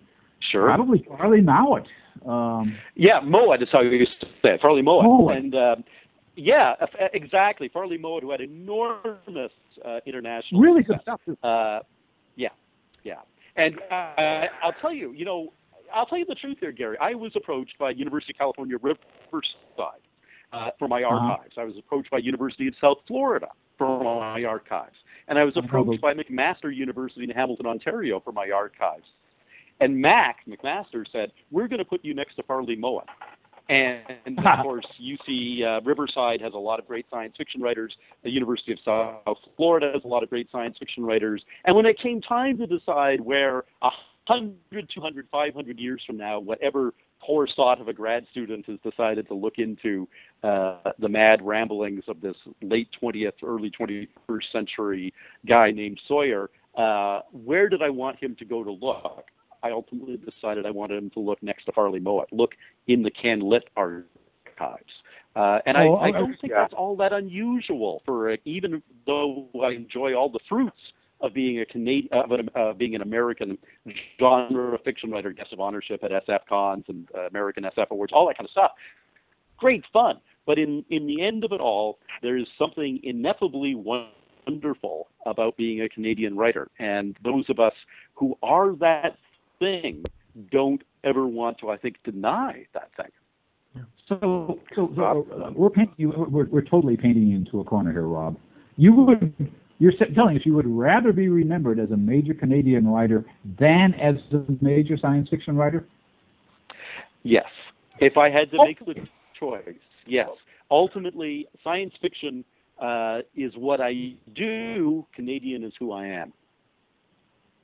sure. probably Farley Mowat. Um, yeah, Mowat is how you used to say it, Farley Mowat. Mowat. And uh, yeah, exactly. Farley Mowat, who had enormous uh, international really success. good stuff. Uh, yeah, yeah. And uh, I'll tell you, you know, I'll tell you the truth here, Gary. I was approached by University of California Riverside uh, for my uh-huh. archives. Uh-huh. I was approached by University of South Florida for my archives, and I was approached by McMaster University in Hamilton, Ontario, for my archives. And Mac McMaster said, "We're going to put you next to Farley Mowat." And of [laughs] course, UC uh, Riverside has a lot of great science fiction writers. The University of South Florida has a lot of great science fiction writers. And when it came time to decide where a 100, 200, 500 years from now, whatever poor sot of a grad student has decided to look into uh, the mad ramblings of this late 20th, early 21st century guy named Sawyer, uh, where did I want him to go to look? I ultimately decided I wanted him to look next to Farley Mowat, look in the CanLit archives. Uh, and oh, I, I don't think yeah. that's all that unusual for even though I enjoy all the fruits of being a Canadian, uh, uh, being an American genre fiction writer, guest of honorship at SF cons and uh, American SF awards, all that kind of stuff. Great fun, but in in the end of it all, there is something ineffably wonderful about being a Canadian writer, and those of us who are that thing don't ever want to, I think, deny that thing. So, so, so uh, we're painting you. We're, we're totally painting you into a corner here, Rob. You would you're telling us you would rather be remembered as a major Canadian writer than as a major science fiction writer? Yes. If I had to make the choice, yes. Ultimately, science fiction uh, is what I do. Canadian is who I am.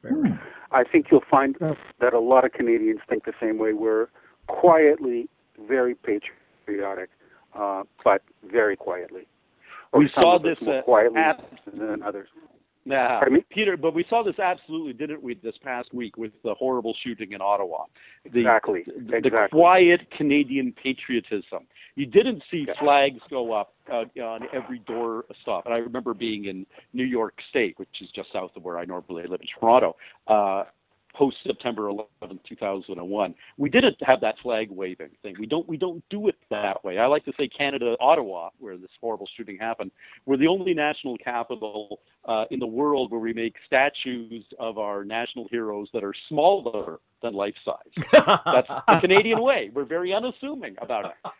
Hmm. I think you'll find that a lot of Canadians think the same way. We're quietly very patriotic, uh, but very quietly we saw this uh, quietly than others. Nah, Peter, but we saw this absolutely, didn't we, this past week with the horrible shooting in Ottawa? The, exactly. The, exactly. the quiet Canadian patriotism. You didn't see yeah. flags go up uh, on every door stop. And I remember being in New York State, which is just south of where I normally live in Toronto, uh, post September 11, 2001. We didn't have that flag waving thing. We don't we don't do it that way. I like to say Canada, Ottawa, where this horrible shooting happened. We're the only national capital uh, in the world where we make statues of our national heroes that are smaller than life size. [laughs] That's the Canadian way. We're very unassuming about it.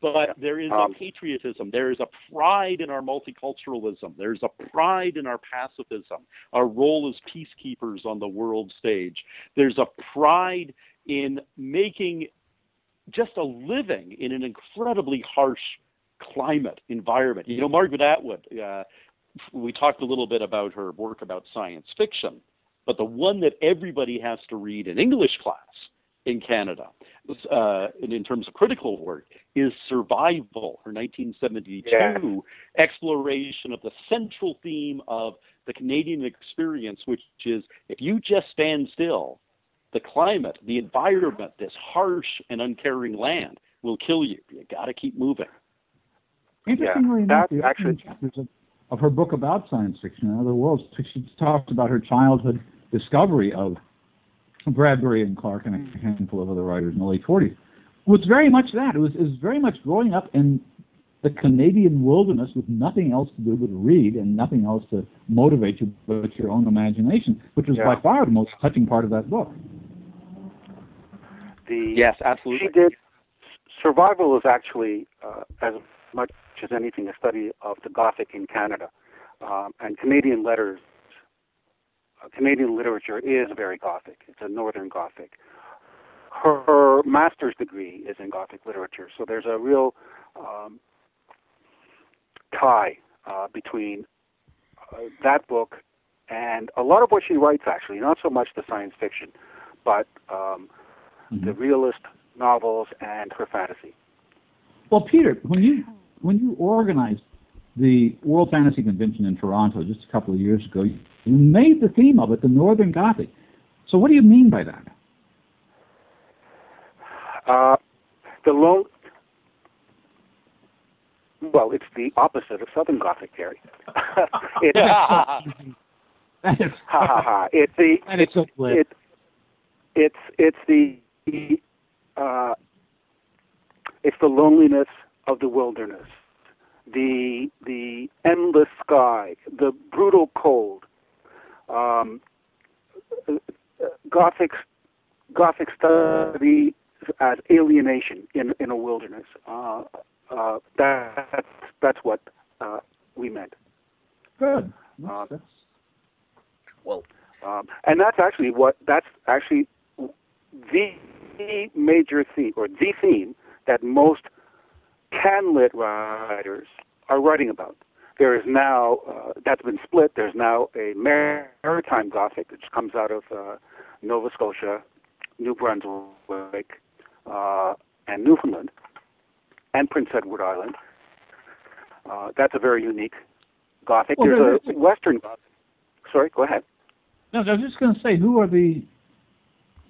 But there is a um, patriotism. There is a pride in our multiculturalism. There's a pride in our pacifism. Our role as peacekeepers on the world stage. There's a pride in making just a living in an incredibly harsh climate environment. You know, Margaret Atwood, uh, we talked a little bit about her work about science fiction, but the one that everybody has to read in English class in Canada, uh, in, in terms of critical work, is Survival, her 1972 yeah. exploration of the central theme of the Canadian experience, which is if you just stand still, the climate, the environment, this harsh and uncaring land will kill you. You got to keep moving. Interestingly yeah, enough, actually of, of her book about science fiction and other worlds, she talks about her childhood discovery of Bradbury and Clarke and a handful of other writers in the late 40s was very much that. It was, it was very much growing up in the Canadian wilderness with nothing else to do but read and nothing else to motivate you but your own imagination, which was yeah. by far the most touching part of that book. The, yes, absolutely. She did. Survival is actually uh, as much as anything a study of the Gothic in Canada, um, and Canadian letters Canadian literature is very Gothic. It's a Northern Gothic. Her, her, master's degree is in Gothic literature, so there's a real um, tie uh, between uh, that book and a lot of what she writes. Actually, not so much the science fiction, but um, mm-hmm. the realist novels and her fantasy. Well, Peter, when you when you organized the World Fantasy Convention in Toronto just a couple of years ago, you made the theme of it the Northern Gothic. So, what do you mean by that? Uh, the lone. Well, it's the opposite of Southern Gothic, Gary. [laughs] it's, [laughs] ha ha ha! [laughs] It's the and it's it's it, it's it's the uh, it's the loneliness of the wilderness the the endless sky, the brutal cold. Um, Gothic Gothic study as alienation in in a wilderness. Uh, uh, that, that's that's what uh, we meant. Good. Uh, that's, well, um, and that's actually what that's actually the major theme or the theme that most CanLit writers are writing about. There is now, uh, that's been split, there's now a maritime Gothic which comes out of uh, Nova Scotia, New Brunswick, uh, and Newfoundland, and Prince Edward Island. Uh, that's a very unique Gothic. Well, there's a Western Gothic. Sorry, go ahead. No, I was just going to say, who are the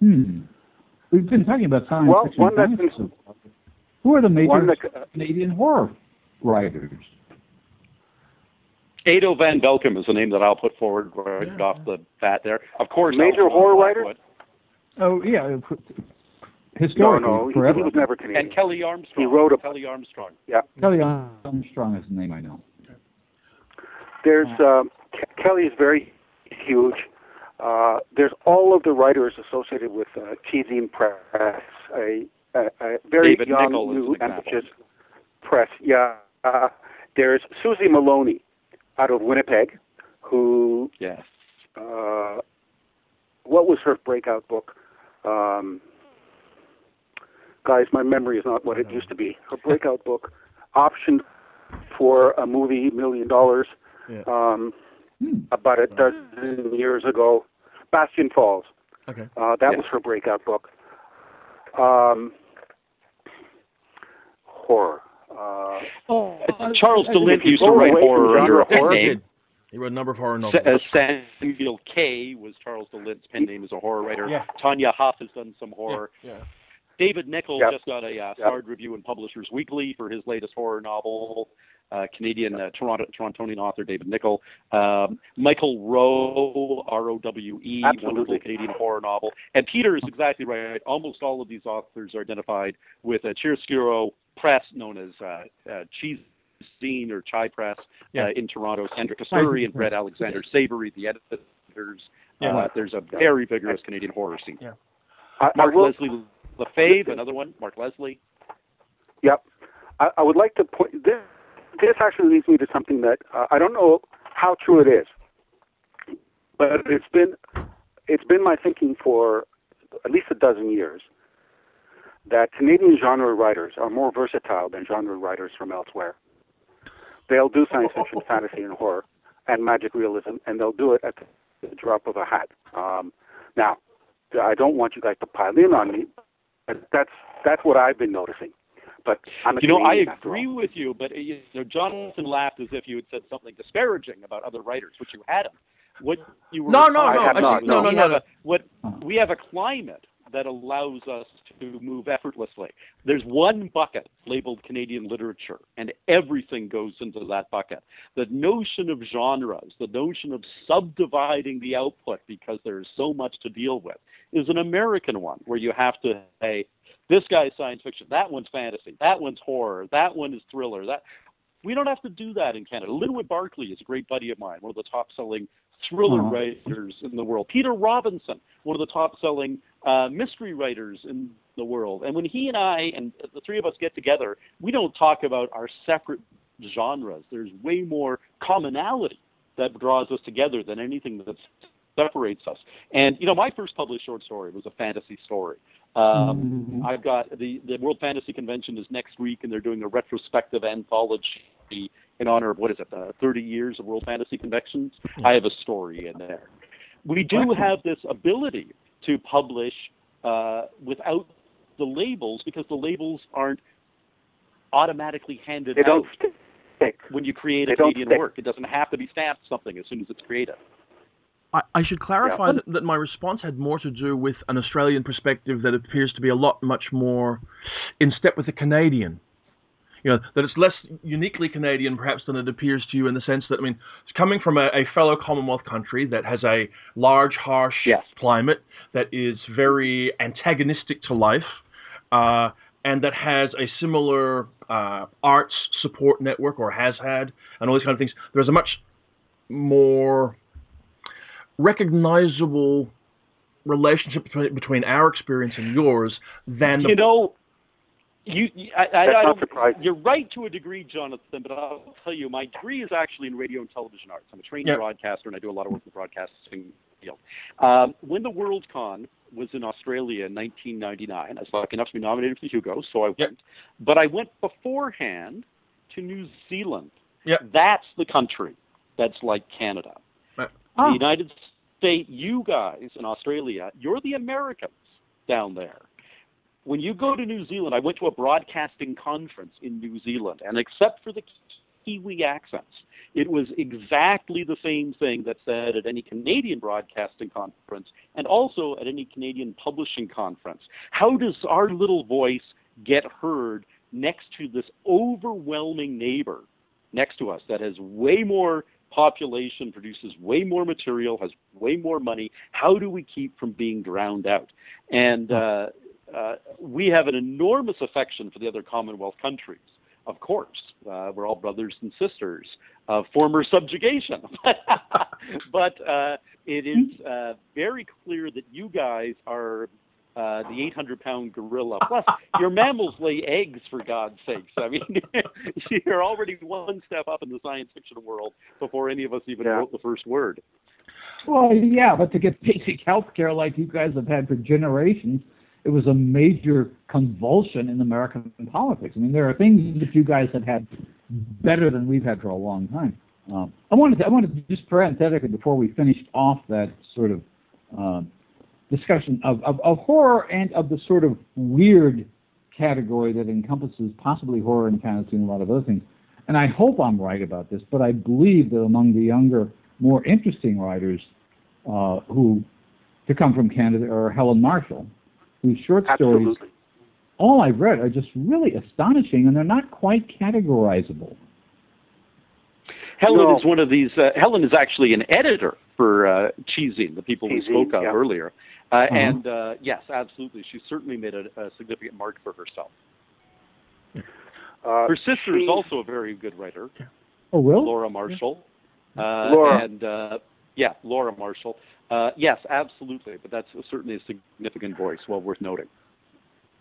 Hmm. We've been talking about science Well, fiction. one that's so Who are the major One that, uh, Canadian horror writers? Edo van Belkom is the name that I'll put forward right Yeah. off the bat there. Of course, Major Algernon horror writer? Oh yeah, uh, No, no, he, forever. he was never Canadian. And Kelley Armstrong. He wrote a- Kelley Armstrong. Kelley Armstrong is the name I know. There's um, Ke- Kelley is very huge. Uh, there's all of the writers associated with uh, ChiZine Press, a, a, a very David young, Nickle new, an example. ambitious press. Yeah. Uh, there's Susie Moloney out of Winnipeg, who Yes. uh, what was her breakout book? Um, guys, my memory is not what it used to be. Her breakout book, [laughs] optioned for a movie, Million Dollars, Yeah. um, Hmm. about a dozen years ago. Bastion Falls. Okay. Uh, that Yeah. was her breakout book. Um, horror. Uh, Oh, Charles I- I- de Lint used to write horror under a pen horror- name. He wrote a number of horror Sa- novels. uh, Samuel Key was Charles de Lint's pen name as a horror writer. Yeah. Tanya Huff has done some horror. yeah. David Nickle Yep. just got a uh, Yep. starred review in Publishers Weekly for his latest horror novel. Uh, Canadian uh, Toronto Torontonian author David Nickle, um, Michael Rowe, R O W E, wonderful Canadian horror novel. And Peter is exactly right. Almost all of these authors are identified with a chiaroscuro press known as uh, uh, Cheese Scene or Chai Press Yeah. uh, in Toronto. Sandra Kasturi and Brett Alexander Savory, the editors. Yeah. Uh, there's a very vigorous Canadian horror scene. Yeah. I, I Mark will, Leslie Lefebvre, another one. Mark Leslie. Yep. I, I would like to point this. This actually leads me to something that uh, I don't know how true it is, but it's been it's been my thinking for at least a dozen years that Canadian genre writers are more versatile than genre writers from elsewhere. They'll do science fiction, [laughs] fantasy, and horror, and magic realism, and they'll do it at the drop of a hat. Um, now, I don't want you guys to pile in on me, but that's that's what I've been noticing. But I'm a You know, I Canadian after agree with you, but you know, Jonathan laughed as if you had said something disparaging about other writers, which you hadn't. What you were No, no, I no. have I not, no, no, no, no. a, what we have a climate that allows us to move effortlessly. There's one bucket labeled Canadian literature, and everything goes into that bucket. The notion of genres, the notion of subdividing the output because there's so much to deal with, is an American one where you have to say, this guy's science fiction, that one's fantasy, that one's horror, that one is thriller. That we don't have to do that in Canada. Linwood Barclay is a great buddy of mine, one of the top-selling thriller Uh-huh. writers in the world. Peter Robinson, one of the top-selling uh, mystery writers in the world. And when he and I and the three of us get together, we don't talk about our separate genres. There's way more commonality that draws us together than anything that separates us. And you know, my first published short story was a fantasy story. Um, Mhm. I've got the the World Fantasy Convention is next week, and they're doing a retrospective anthology in honor of what is it, uh, 30 years of World Fantasy Conventions. I have a story in there. We do have this ability to publish uh, without the labels because the labels aren't automatically handed They out don't stick. when you create a they don't Canadian work. It doesn't have to be stamped something as soon as it's created. I, I should clarify Yeah. that, that my response had more to do with an Australian perspective that appears to be a lot much more in step with the Canadian. You know, that it's less uniquely Canadian perhaps than it appears to you in the sense that, I mean, it's coming from a, a fellow Commonwealth country that has a large, harsh Yes. climate that is very antagonistic to life, uh, and that has a similar uh, arts support network or has had, and all these kind of things. There's a much more recognizable relationship between, between our experience and yours than the you know, you, you- I, I, I don't, you're right to a degree, Jonathan, but I'll tell you, my degree is actually in radio and television arts. I'm a trained Yeah. broadcaster, and I do a lot of work in the broadcasting field. Um, when the WorldCon was in Australia in 1999, I was lucky enough to be nominated for the Hugo, so I went. Yep. But I went beforehand to New Zealand. Yep. That's the country that's like Canada. Ah. The United States, you guys in Australia, you're the Americans down there. When you go to New Zealand, I went to a broadcasting conference in New Zealand, and except for the Kiwi accents, It was exactly the same thing that's said at any Canadian broadcasting conference and also at any Canadian publishing conference. How does our little voice get heard next to this overwhelming neighbor next to us that has way more population, produces way more material, has way more money? How do we keep from being drowned out? And uh, uh, we have an enormous affection for the other Commonwealth countries. Of course, uh, we're all brothers and sisters of former subjugation. [laughs] but uh, it is uh, very clear that you guys are uh, the 800 pound gorilla. Plus, your mammals lay eggs, for God's sakes. I mean, [laughs] you're already one step up in the science fiction world before any of us even yeah. wrote the first word. Well, yeah, but to get [laughs] basic health care like you guys have had for generations, it was a major convulsion in American politics. I mean, there are things that you guys have had better than we've had for a long time. Um, I wanted to, I wanted to just parenthetically before we finished off that sort of uh, discussion of, of, of horror and of the sort of weird category that encompasses possibly horror and fantasy and a lot of other things. And I hope I'm right about this, but I believe that among the younger, more interesting writers uh, who to come from Canada are Helen Marshall, whose short Absolutely. stories, all I've read, are just really astonishing, and they're not quite categorizable. Helen no. is one of these. Uh, Helen is actually an editor for uh, ChiZine, the people we spoke of yeah. earlier. Uh, uh-huh. And uh, yes, absolutely, she certainly made a, a significant mark for herself. Uh, Her sister is also a very good writer. Oh, will? Laura Marshall. Uh, Laura. And uh, yeah, Laura Marshall. Uh, yes, absolutely. But that's certainly a significant voice, well worth noting.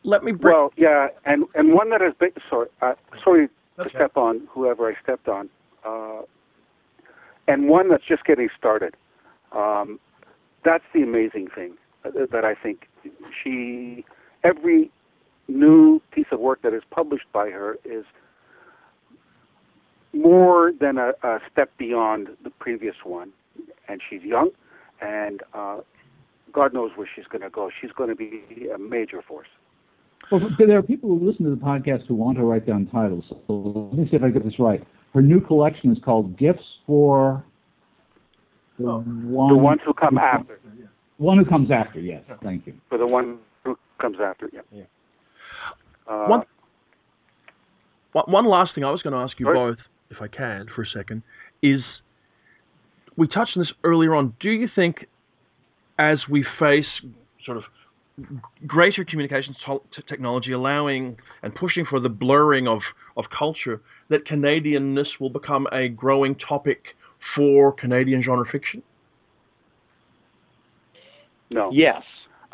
Let me bring. Well, yeah, and and one that has been sorry, uh, sorry okay. to step on whoever I stepped on, uh, and one that's just getting started. Um, that's the amazing thing uh, that I think she every new piece of work that is published by her is more than a, a step beyond the previous one, and she's young, and uh, God knows where she's going to go. She's going to be a major force. Well, there are people who listen to the podcast who want to write down titles. So let me see if I get this right. Her new collection is called Gifts for the, oh. one, the ones who come after. One who comes after, yes. Thank you. For the one who comes after, yeah. yeah. Uh, one, one last thing I was going to ask you sorry? both, if I can, for a second, is we touched on this earlier on. Do you think, as we face sort of greater communications technology allowing and pushing for the blurring of, of culture, that Canadianness will become a growing topic for Canadian genre fiction? No. Yes. [laughs]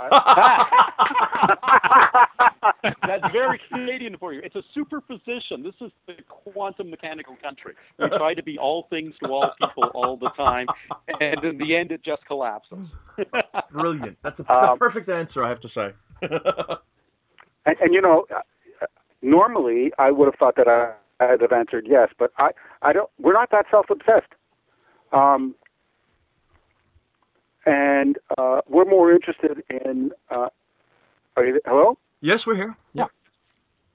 That's very Canadian for you. It's a superposition. This is the quantum mechanical country. We [laughs] try to be all things to all people all the time, and in the end, it just collapses. [laughs] Brilliant. That's a, um, perfect answer, I have to say. and, and, you know, uh, normally I would have thought that I, I'd have answered yes, but I, I don't. We're not that self-obsessed. Um, and uh, we're more interested in. Uh, are you hello? Yes, we're here. Yeah.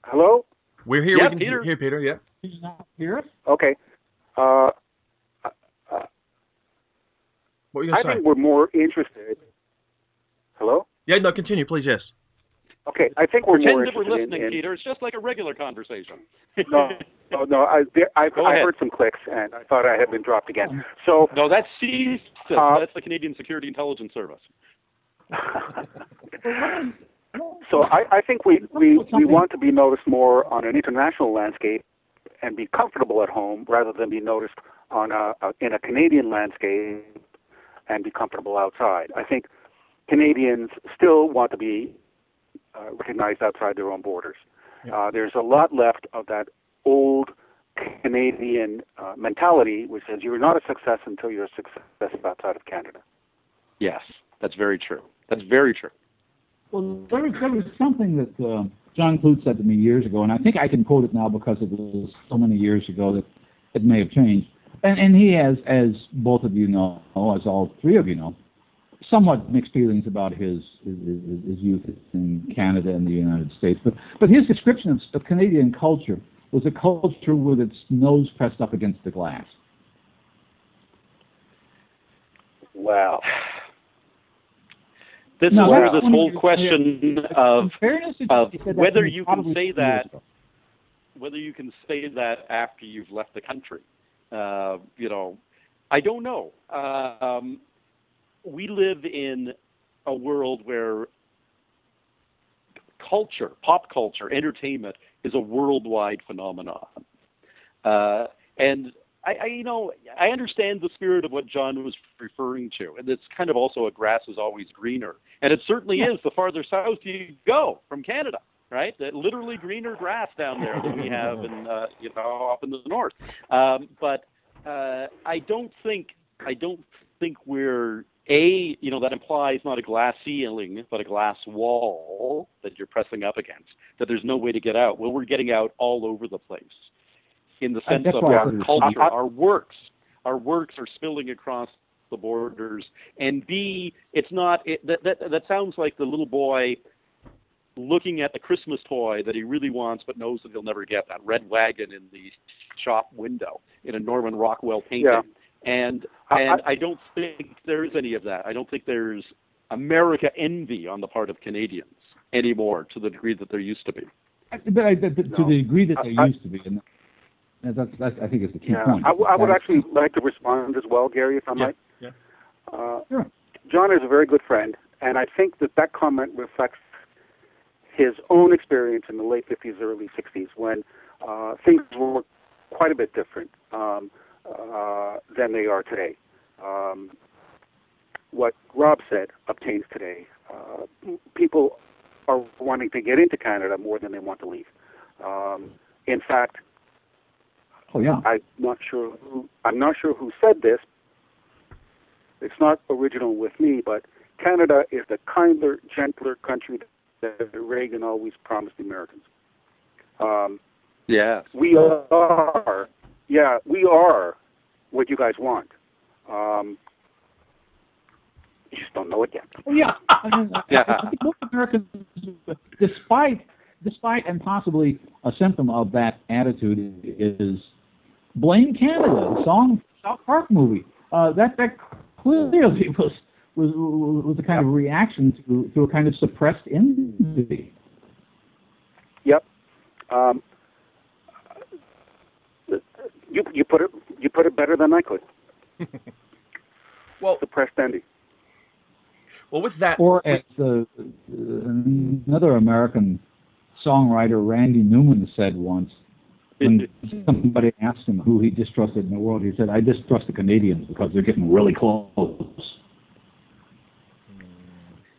Hello. We're here. Yeah, we can Peter. hear Peter. Yeah. He's not here. Okay. Uh, uh, what were you I say? think we're more interested. Hello. Yeah. No. Continue, please. Yes. Okay, I think we're Pretend more that we're listening, in, in, Peter. It's just like a regular conversation. no, no, no. I, there, I, Go I ahead. heard some clicks, and I thought I had been dropped again. So no, that's CSIS. Uh, that's the Canadian Security Intelligence Service. [laughs] so I, I think we, we, we want to be noticed more on an international landscape and be comfortable at home rather than be noticed on a, a in a Canadian landscape and be comfortable outside. I think Canadians still want to be uh, recognized outside their own borders. Yeah. Uh, there's a lot left of that old Canadian uh, mentality, which says you're not a success until you're a success outside of Canada. Yes, that's very true. That's very true. Well, there was, there was something that uh, John Clute said to me years ago, and I think I can quote it now because it was so many years ago that it may have changed. And, and he has, as both of you know, as all three of you know, somewhat mixed feelings about his, his, his youth in Canada and the United States. But, but his description of, of Canadian culture was a culture with its nose pressed up against the glass. Wow. This No, is where this whole question of fairness, of it said that whether you can say that whether you can say that after you've left the country. Uh, you know, I don't know. Uh, um, we live in a world where culture, pop culture, entertainment is a worldwide phenomenon. Uh, and I, I, you know, I understand the spirit of what John was referring to, and it's kind of also a grass is always greener, and it certainly Yeah. is. The farther south you go from Canada, right? That literally greener grass down there than we have in, uh, you know, up in the north. Um, but uh, I don't think I don't think we're a you know that implies not a glass ceiling but a glass wall that you're pressing up against that there's no way to get out. Well, we're getting out all over the place in the sense of our culture, I- I- our works, our works are spilling across the borders. And B, it's not it, that that that sounds like the little boy looking at the Christmas toy that he really wants but knows that he'll never get that red wagon in the shop window in a Norman Rockwell painting. Yeah. And I- and I don't think there is any of that. I don't think there's America envy on the part of Canadians anymore to the degree that there used to be. I- But I, but to No. the degree that they I- I- used to be, and that's, that's I think is the key Yeah, point. I, w- I would That- actually like to respond as well, Gary, if I Yeah, might. yeah. Uh, Sure. John is a very good friend, and I think that that comment reflects his own experience in the late 50s, early 60s, when uh, things were quite a bit different um, uh, than they are today. Um, what Rob said obtains today. Uh, people are wanting to get into Canada more than they want to leave. Um, in fact, Oh yeah. I'm not sure who I'm not sure who said this. It's not original with me, but Canada is the kinder, gentler country that Reagan always promised the Americans. Um, Yes. we are, yeah, we are what you guys want. Um, you just don't know it yet. [laughs] Yeah. I mean, I- Yeah. I think most Americans, despite despite and possibly a symptom of that attitude, is blame Canada. The song South Park movie. Uh, that that clearly [laughs] was was was a kind of reaction to to a kind of suppressed envy. Yep. Um, you you put it you put it better than I could. [laughs] Well, Suppressed envy. well, with that, Or as the, uh, another American songwriter, Randy Newman, said once, when [laughs] somebody asked him who he distrusted in the world, he said, "I distrust the Canadians because they're getting really close."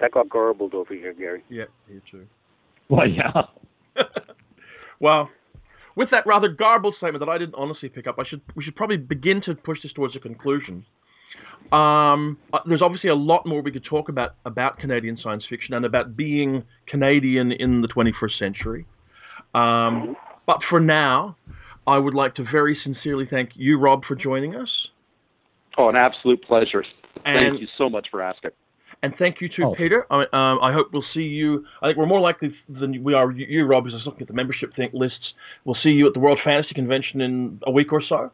That got garbled over here, Gary. yeah, you too. Well, yeah. [laughs] well, with that rather garbled statement that I didn't honestly pick up, I should we should probably begin to push this towards a conclusion. Um, uh, there's obviously a lot more we could talk about about Canadian science fiction and about being Canadian in the 21st century. Um, but for now, I would like to very sincerely thank you, Rob, for joining us, Oh, an absolute pleasure. And- Thank you so much for asking. And thank you to Oh. Peter. I, um, I hope we'll see you. I think we're more likely than we are you, Rob, because I was looking at the membership thing, lists. We'll see you at the World Fantasy Convention in a week or so.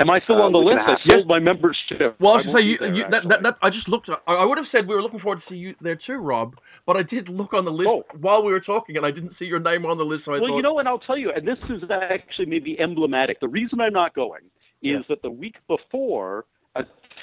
Am I still Uh, on the list? a I half. sold my membership. Well, I I was to say, you, there, you, that, that, that, I just looked. I, I would have said we were looking forward to see you there too, Rob. But I did look on the list Oh. while we were talking, and I didn't see your name on the list. So I well, thought, you know what? I'll tell you, and this is actually maybe emblematic. The reason I'm not going is Yeah. that the week before, a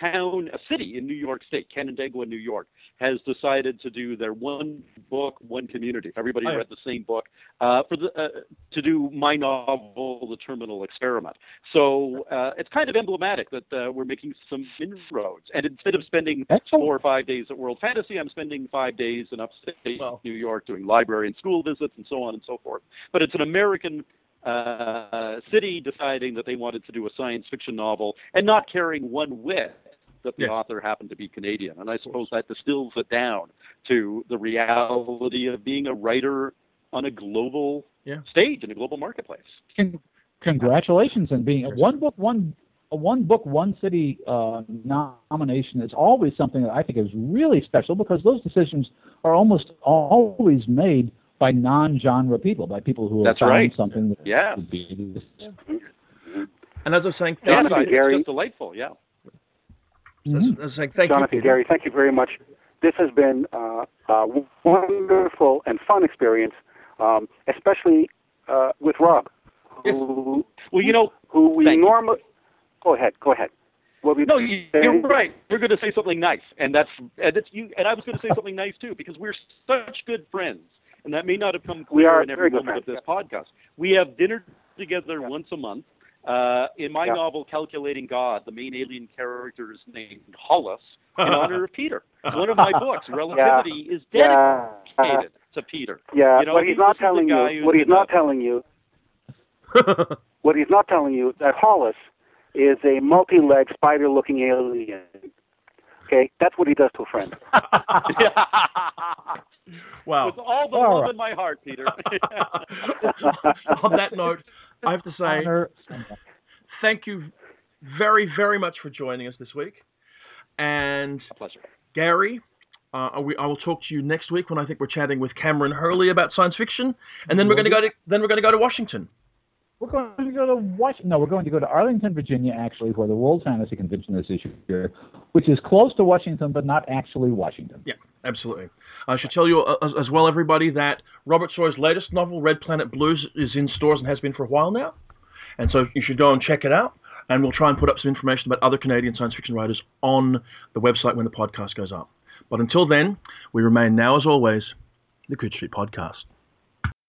town, a city in New York State, Canandaigua, New York, has decided to do their one book, one community. Everybody Oh, read the same book uh, for the uh, to do my novel, The Terminal Experiment. So uh, it's kind of emblematic that uh, we're making some inroads. And instead of spending Excellent. four or five days at World Fantasy, I'm spending five days in upstate Well. New York doing library and school visits and so on and so forth. But it's an American uh, city deciding that they wanted to do a science fiction novel and not caring one whit that the Yeah. author happened to be Canadian. And I suppose that distills it down to the reality of being a writer on a global Yeah. stage in a global marketplace. Con- congratulations on being a one book one a one book one city uh, nomination is always something that I think is really special because those decisions are almost always made by non-genre people, by people who have That's found right. something that Yeah. would be and as I was saying, Yeah, thank Honestly, you. Gary- It's just delightful, yeah. Mm-hmm. That's, that's thank Jonathan, you, Gary, thank you very much. This has been uh, a wonderful and fun experience, um, especially uh, with Rob. Who, well, you know, who we normally. Go ahead. Go ahead. What we no, you, are right. You're going to say something nice, and that's and it's you. And I was going to say something nice too, because we're such good friends, and that may not have come clear in every moment of this podcast. We have dinner together yeah. once a month. Uh, in my yeah. novel, Calculating God, the main alien character is named Hollus in [laughs] honor of Peter. One of my books, [laughs] Relativity, yeah. is dedicated to Peter. Yeah, you know, what he's not telling you, what he's not telling you, what he's not telling you, that Hollus is a multi-legged spider-looking alien. Okay, that's what he does to a friend. [laughs] wow. With all the all love right. in my heart, Peter. On that note, I have to say, thank you very, very much for joining us this week. And a pleasure. Gary, uh, we, I will talk to you next week when I think we're chatting with Kameron Hurley about science fiction, and then we're going to go to then we're going to go to Washington. We're going to go to Washington. No, we're going to go to Arlington, Virginia, actually, where the World Fantasy Convention is this year, which is close to Washington, but not actually Washington. Yeah, absolutely. I should tell you uh, as, well, everybody, that Robert Sawyer's latest novel, Red Planet Blues, is in stores and has been for a while now. And so you should go and check it out. And we'll try and put up some information about other Canadian science fiction writers on the website when the podcast goes up. But until then, we remain now, as always, the Coode Street Podcast.